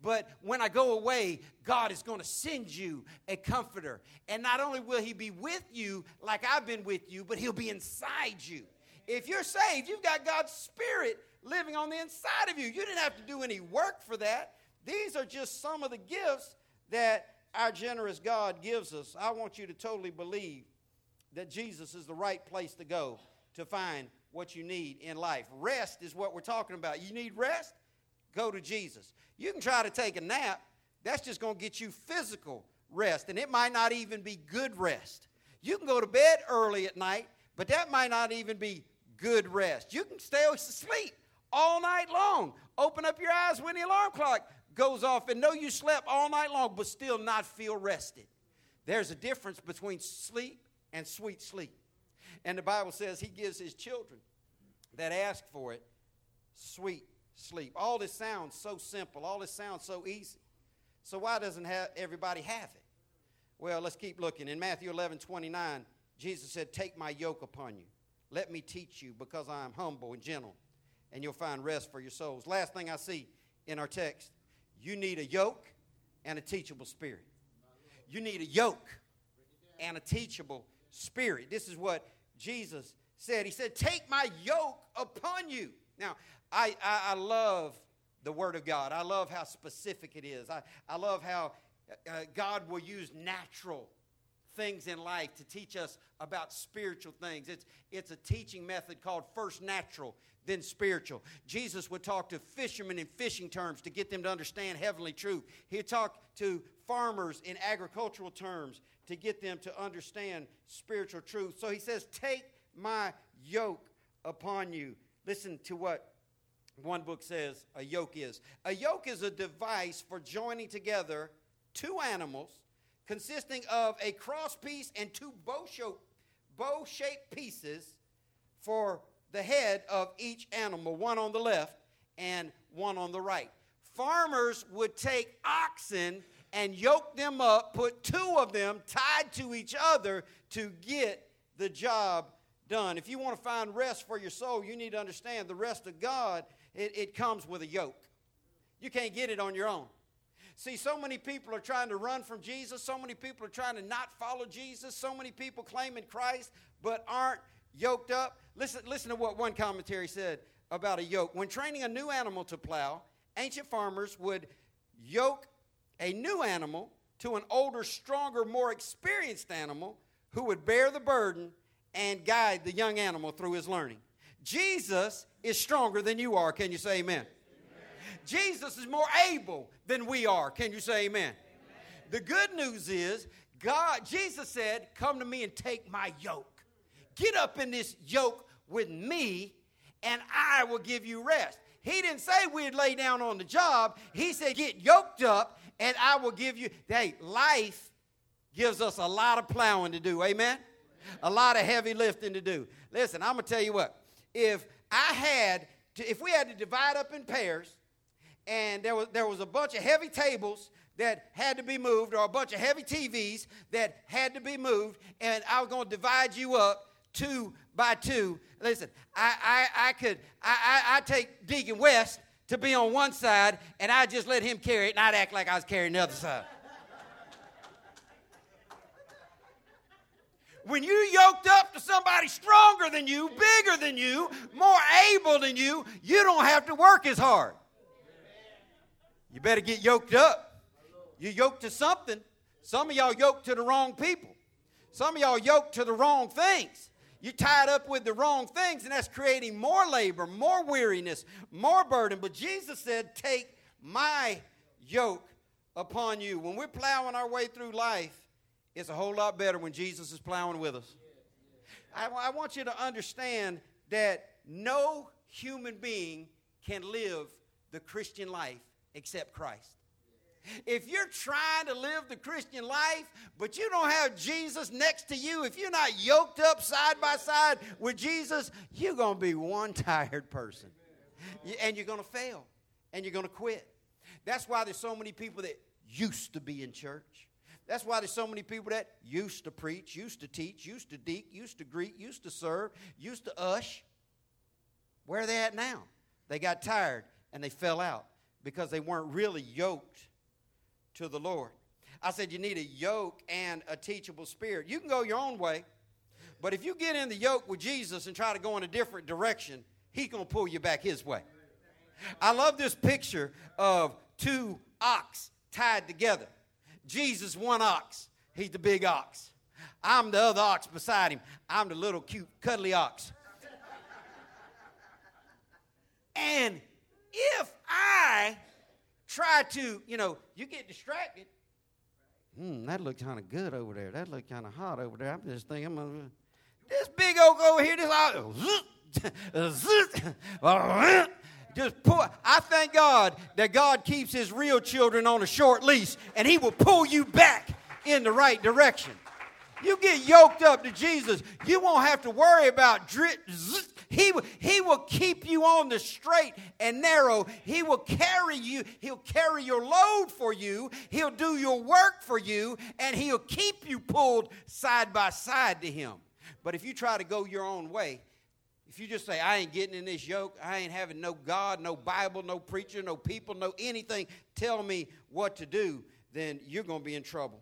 But when I go away, God is going to send you a comforter. And not only will He be with you like I've been with you, but He'll be inside you. If you're saved, you've got God's Spirit living on the inside of you. You didn't have to do any work for that. These are just some of the gifts that our generous God gives us. I want you to totally believe that Jesus is the right place to go to find what you need in life. Rest is what we're talking about. You need rest? Go to Jesus. You can try to take a nap, that's just going to get you physical rest, and it might not even be good rest. You can go to bed early at night, but that might not even be good rest. You can stay asleep all night long. Open up your eyes when the alarm clock goes off and know you slept all night long, but still not feel rested. There's a difference between sleep and sweet sleep. And the Bible says he gives his children that ask for it sweet sleep. All this sounds so simple. All this sounds so easy. So why doesn't have everybody have it? Well, let's keep looking. In Matthew 11, 29, Jesus said, Take my yoke upon you. Let me teach you, because I am humble and gentle, and you'll find rest for your souls. Last thing I see in our text you need a yoke and a teachable spirit. you need a yoke and a teachable spirit. This is what Jesus said. He said, Take my yoke upon you. Now, I, I, I love the Word of God. I love how specific it is. I, I love how uh, God will use natural things in life to teach us about spiritual things. It's, it's a teaching method called first natural, then spiritual. Jesus would talk to fishermen in fishing terms to get them to understand heavenly truth. He'd talk to farmers in agricultural terms to get them to understand spiritual truth. So he says, Take my yoke upon you. Listen to what one book says a yoke is. A yoke is a device for joining together two animals consisting of a cross piece and two bow shaped pieces for the head of each animal, one on the left and one on the right. Farmers would take oxen and yoke them up, put two of them tied to each other to get the job done. If you want to find rest for your soul, you need to understand the rest of God, it, it comes with a yoke. You can't get it on your own. See, so many people are trying to run from Jesus. So many people are trying to not follow Jesus. So many people claiming Christ but aren't yoked up. Listen, listen to what one commentary said about a yoke. When training a new animal to plow, ancient farmers would yoke a new animal to an older, stronger, more experienced animal who would bear the burden and guide the young animal through his learning. Jesus is stronger than you are. Can you say amen? Jesus is more able than we are. Can you say amen? amen? The good news is, God, Jesus said, Come to me and take my yoke. Get up in this yoke with me, and I will give you rest. He didn't say we'd lay down on the job. He said, Get yoked up, and I will give you. Hey, life gives us a lot of plowing to do. Amen? A lot of heavy lifting to do. Listen, I'm going to tell you what. If I had, to, if we had to divide up in pairs, and there was, there was a bunch of heavy tables that had to be moved, or a bunch of heavy TVs that had to be moved, and I was going to divide you up two by two. Listen, I, I, I could, I, I, I take Deacon West to be on one side, and I just let him carry it, and I'd act like I was carrying the other side. When you yoked up to somebody stronger than you, bigger than you, more able than you, you don't have to work as hard. You better get yoked up. You yoked to something. Some of y'all yoked to the wrong people. Some of y'all yoked to the wrong things. You tied up with the wrong things, and that's creating more labor, more weariness, more burden. But Jesus said, Take my yoke upon you. When we're plowing our way through life, it's a whole lot better when Jesus is plowing with us. I, I want you to understand that no human being can live the Christian life except Christ. If you're trying to live the Christian life, but you don't have Jesus next to you, if you're not yoked up side by side with Jesus, you're going to be one tired person. And you're going to fail. And you're going to quit. That's why there's so many people that used to be in church. That's why there's so many people that used to preach, used to teach, used to deek, used to greet, used to serve, used to ush. Where are they at now? They got tired and they fell out because they weren't really yoked to the Lord. I said you need a yoke and a teachable spirit. You can go your own way, but if you get in the yoke with Jesus and try to go in a different direction, he's going to pull you back his way. I love this picture of two ox tied together. Jesus, one ox. He's the big ox. I'm the other ox beside him. I'm the little cute, cuddly ox. And if I try to, you know, you get distracted. Hmm, that looked kind of good over there. That looked kind of hot over there. I'm just thinking, I'm gonna, this big oak over here, this just pull. I thank God that God keeps His real children on a short leash, and He will pull you back in the right direction. You get yoked up to Jesus, you won't have to worry about drip. He, he will keep you on the straight and narrow. He will carry you. He'll carry your load for you. He'll do your work for you, and he'll keep you pulled side by side to him. But if you try to go your own way, if you just say, I ain't getting in this yoke, I ain't having no God, no Bible, no preacher, no people, no anything tell me what to do, then you're going to be in trouble.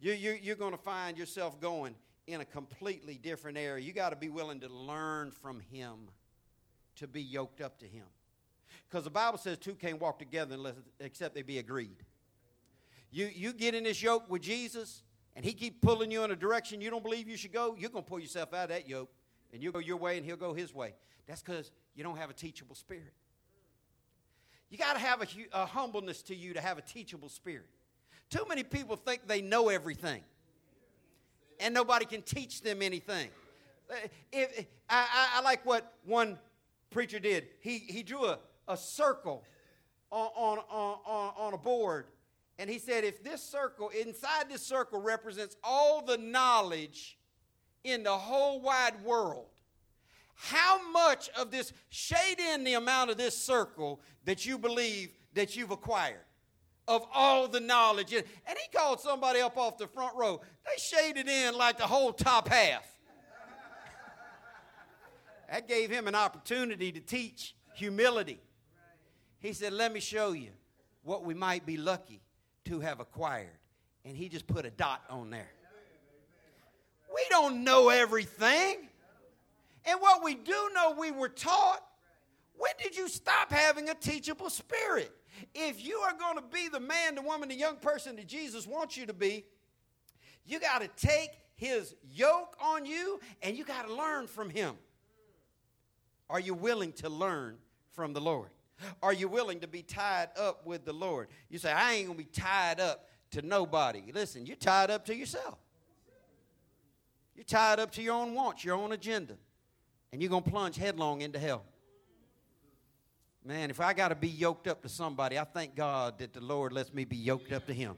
You, you, you're going to find yourself going in a completely different area. You got to be willing to learn from Him to be yoked up to Him. Because the Bible says two can't walk together unless, except they be agreed. You, you get in this yoke with Jesus, and He keep pulling you in a direction you don't believe you should go, you're going to pull yourself out of that yoke, and you'll go your way, and He'll go His way. That's because you don't have a teachable spirit. You got to have a, a humbleness to you to have a teachable spirit. Too many people think they know everything, and nobody can teach them anything. Uh, if, I, I, like what one preacher did. He, he drew a, a circle on, on, on, on a board, and he said, if this circle, inside this circle, represents all the knowledge in the whole wide world, how much of this, shade in the amount of this circle that you believe that you've acquired of all the knowledge. And he called somebody up off the front row. They shaded in like the whole top half. That gave him an opportunity to teach humility. He said, Let me show you what we might be lucky to have acquired. And he just put a dot on there. We don't know everything. And what we do know, we were taught. When did you stop having a teachable spirit? If you are going to be the man, the woman, the young person that Jesus wants you to be, you got to take his yoke on you and you got to learn from him. Are you willing to learn from the Lord? Are you willing to be tied up with the Lord? You say, I ain't going to be tied up to nobody. Listen, you're tied up to yourself. You're tied up to your own wants, your own agenda. And you're going to plunge headlong into hell. Man, if I got to be yoked up to somebody, I thank God that the Lord lets me be yoked up to him.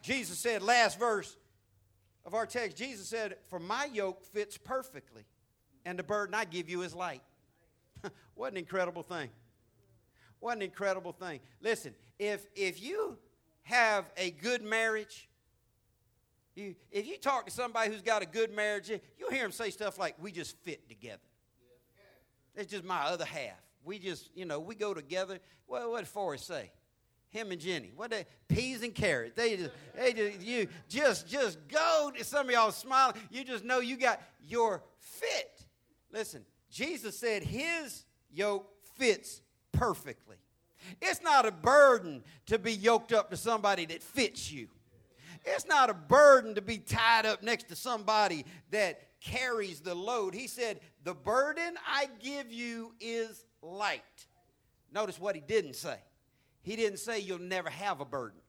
Jesus said, last verse of our text, Jesus said, For my yoke fits perfectly, and the burden I give you is light. what an incredible thing. What an incredible thing. Listen, if, if you have a good marriage, you, if you talk to somebody who's got a good marriage, you'll hear them say stuff like, We just fit together. It's just my other half. We just, you know, we go together. Well, what did Forrest say? Him and Jenny. What they peas and carrots. They just, they just, you just, just go. Some of y'all smiling. You just know you got your fit. Listen, Jesus said his yoke fits perfectly. It's not a burden to be yoked up to somebody that fits you. It's not a burden to be tied up next to somebody that carries the load. He said, The burden I give you is light. Notice what he didn't say. He didn't say you'll never have a burden.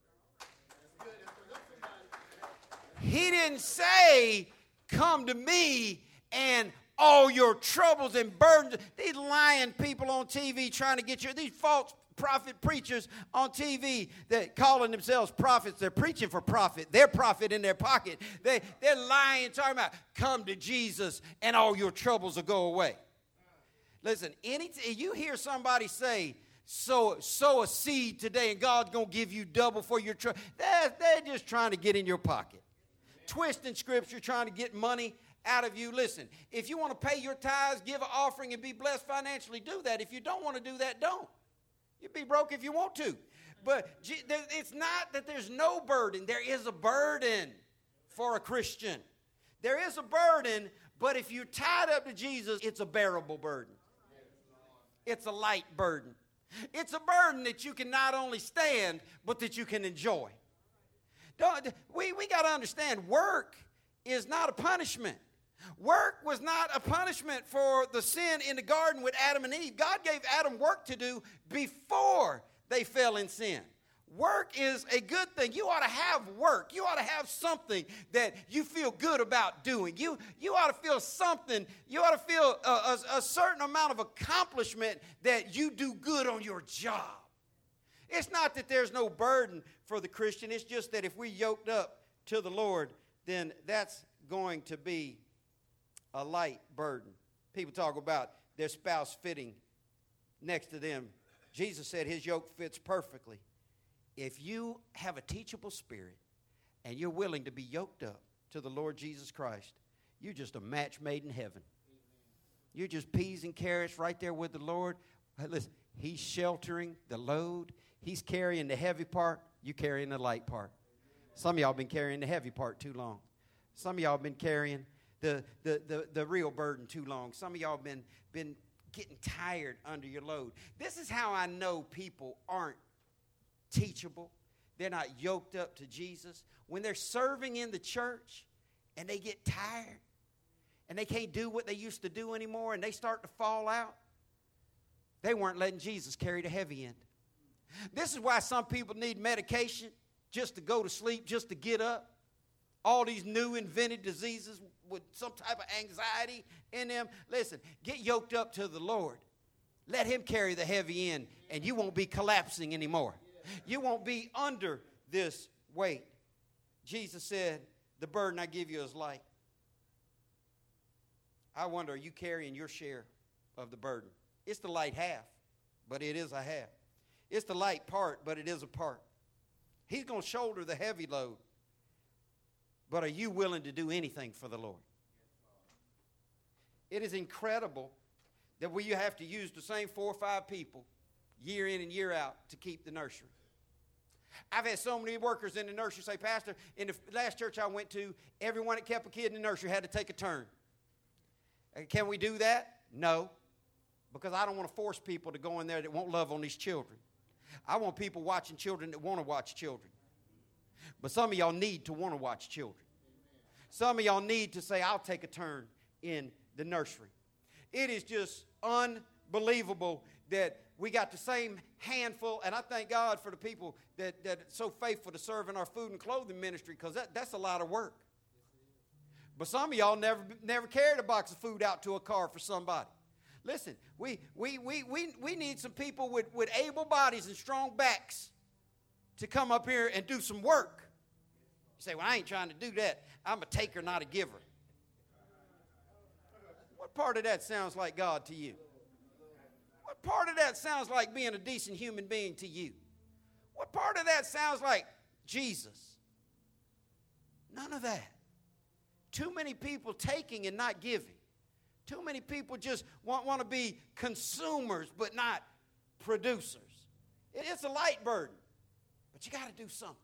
He didn't say, Come to me and all your troubles and burdens. These lying people on TV trying to get you, these false prophet preachers on TV that calling themselves prophets. They're preaching for profit. Their profit in their pocket. They, they're lying, talking about come to Jesus and all your troubles will go away. Listen, any you hear somebody say, sow, sow a seed today and God's going to give you double for your trouble. They're, they're just trying to get in your pocket. Twisting scripture, trying to get money out of you. Listen, if you want to pay your tithes, give an offering, and be blessed financially, do that. If you don't want to do that, don't. You'd be broke if you want to. But it's not that there's no burden. There is a burden for a Christian. There is a burden, but if you're tied up to Jesus, it's a bearable burden. It's a light burden. It's a burden that you can not only stand, but that you can enjoy. Don't, we we got to understand work is not a punishment. Work was not a punishment for the sin in the garden with Adam and Eve. God gave Adam work to do before they fell in sin. Work is a good thing. You ought to have work. You ought to have something that you feel good about doing. You, you ought to feel something, you ought to feel a, a, a certain amount of accomplishment that you do good on your job. It's not that there's no burden for the Christian, it's just that if we yoked up to the Lord, then that's going to be a light burden. People talk about their spouse fitting next to them. Jesus said his yoke fits perfectly. If you have a teachable spirit and you're willing to be yoked up to the Lord Jesus Christ, you're just a match made in heaven. You're just peas and carrots right there with the Lord. Listen, He's sheltering the load. He's carrying the heavy part, you carrying the light part. Some of y'all been carrying the heavy part too long. Some of y'all been carrying the, the, the, the real burden too long. Some of y'all been, been getting tired under your load. This is how I know people aren't teachable. They're not yoked up to Jesus. When they're serving in the church and they get tired and they can't do what they used to do anymore and they start to fall out, they weren't letting Jesus carry the heavy end. This is why some people need medication just to go to sleep, just to get up. All these new invented diseases with some type of anxiety in them. Listen, get yoked up to the Lord. Let Him carry the heavy end, and you won't be collapsing anymore. You won't be under this weight. Jesus said, The burden I give you is light. I wonder, are you carrying your share of the burden? It's the light half, but it is a half. It's the light part, but it is a part. He's going to shoulder the heavy load. But are you willing to do anything for the Lord? It is incredible that we have to use the same four or five people year in and year out to keep the nursery. I've had so many workers in the nursery say, Pastor, in the last church I went to, everyone that kept a kid in the nursery had to take a turn. Uh, can we do that? No, because I don't want to force people to go in there that won't love on these children. I want people watching children that want to watch children. But some of y'all need to want to watch children. Some of y'all need to say, I'll take a turn in the nursery. It is just unbelievable that we got the same handful, and I thank God for the people that, that are so faithful to serve in our food and clothing ministry because that, that's a lot of work. But some of y'all never, never carried a box of food out to a car for somebody. Listen, we, we, we, we, we need some people with, with able bodies and strong backs to come up here and do some work. You say, Well, I ain't trying to do that. I'm a taker, not a giver. What part of that sounds like God to you? What part of that sounds like being a decent human being to you? What part of that sounds like Jesus? None of that. Too many people taking and not giving. Too many people just want, want to be consumers but not producers. It's a light burden, but you got to do something.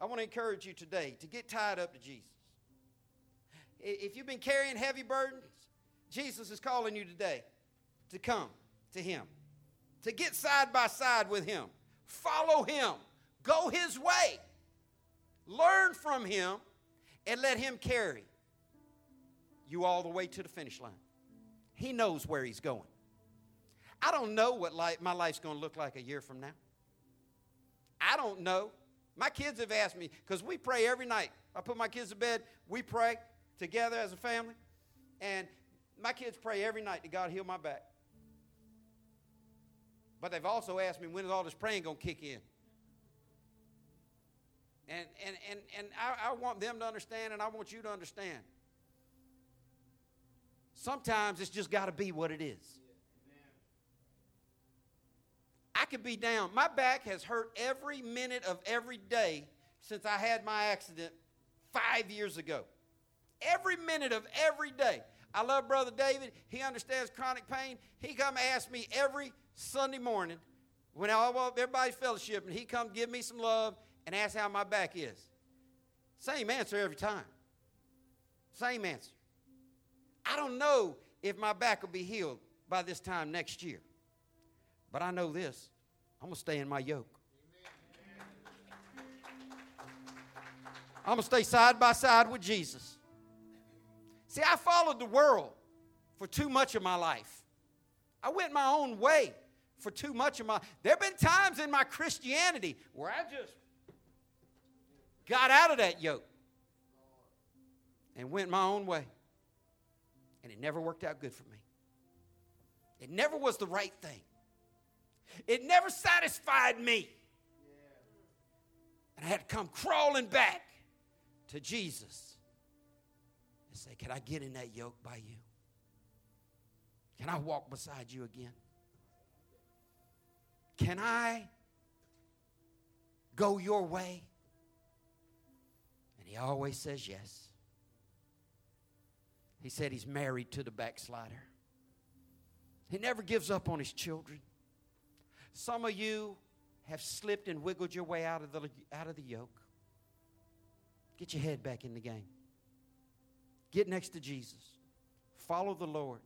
I want to encourage you today to get tied up to Jesus. If you've been carrying heavy burdens, Jesus is calling you today to come to Him, to get side by side with Him, follow Him, go His way, learn from Him, and let Him carry you all the way to the finish line. He knows where He's going. I don't know what life, my life's going to look like a year from now. I don't know. My kids have asked me, because we pray every night. I put my kids to bed, we pray together as a family, and my kids pray every night that God heal my back. But they've also asked me, when is all this praying going to kick in? And, and, and, and I, I want them to understand, and I want you to understand. Sometimes it's just got to be what it is. I could be down. My back has hurt every minute of every day since I had my accident five years ago. Every minute of every day. I love Brother David. He understands chronic pain. He come ask me every Sunday morning when I, well, everybody's fellowship, and he come give me some love and ask how my back is. Same answer every time. Same answer. I don't know if my back will be healed by this time next year. But I know this I'm going to stay in my yoke. I'm going to stay side by side with Jesus. See, I followed the world for too much of my life. I went my own way for too much of my There have been times in my Christianity where I just got out of that yoke and went my own way. And it never worked out good for me. It never was the right thing. It never satisfied me. And I had to come crawling back to Jesus and say, Can I get in that yoke by you? Can I walk beside you again? Can I go your way? And he always says yes. He said he's married to the backslider. He never gives up on his children. Some of you have slipped and wiggled your way out of the, out of the yoke, get your head back in the game. Get next to Jesus. Follow the Lord.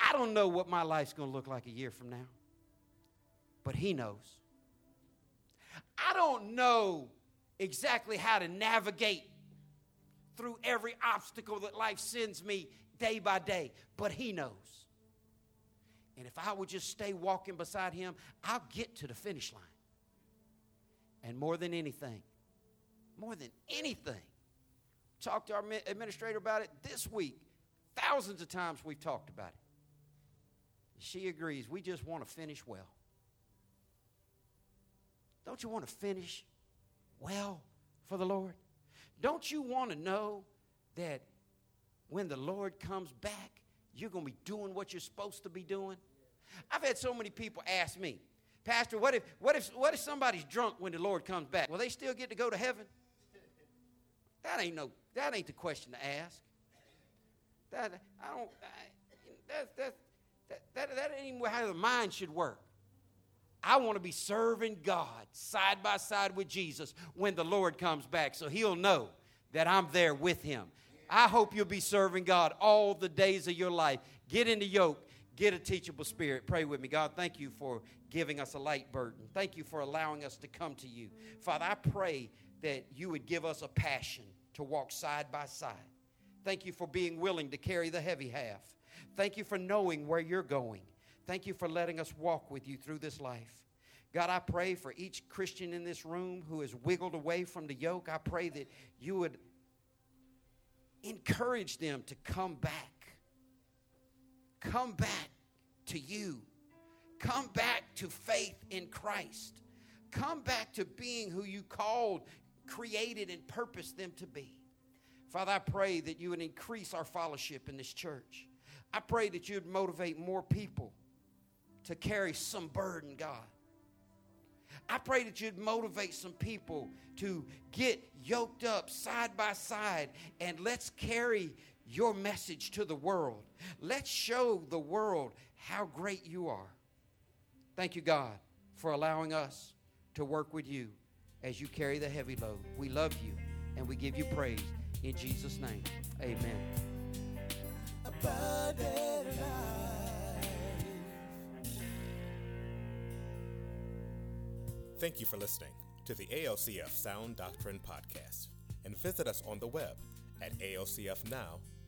I don't know what my life's going to look like a year from now, but He knows. I don't know exactly how to navigate through every obstacle that life sends me day by day, but He knows. And if I would just stay walking beside Him, I'll get to the finish line. And more than anything, more than anything, talk to our administrator about it this week. Thousands of times we've talked about it. She agrees. We just want to finish well. Don't you want to finish well for the Lord? Don't you want to know that when the Lord comes back, you're going to be doing what you're supposed to be doing? I've had so many people ask me, Pastor, what if, what if, what if somebody's drunk when the Lord comes back? Will they still get to go to heaven? That ain't no, that ain't the question to ask. That, I don't, I, that, that, that, that, that ain't even how the mind should work. I want to be serving God side by side with Jesus when the Lord comes back so he'll know that I'm there with him. I hope you'll be serving God all the days of your life. Get in the yoke, get a teachable spirit. Pray with me. God, thank you for giving us a light burden. Thank you for allowing us to come to you. Father, I pray that you would give us a passion to walk side by side. Thank you for being willing to carry the heavy half. Thank you for knowing where you're going. Thank you for letting us walk with you through this life. God, I pray for each Christian in this room who has wiggled away from the yoke. I pray that you would encourage them to come back. Come back to you. Come back to faith in Christ. Come back to being who you called, created, and purposed them to be. Father, I pray that you would increase our fellowship in this church. I pray that you'd motivate more people to carry some burden, God. I pray that you'd motivate some people to get yoked up side by side and let's carry your message to the world. Let's show the world how great you are. Thank you, God, for allowing us to work with you as you carry the heavy load. We love you and we give you praise. In Jesus' name, amen. Thank you for listening to the ALCF Sound Doctrine Podcast and visit us on the web at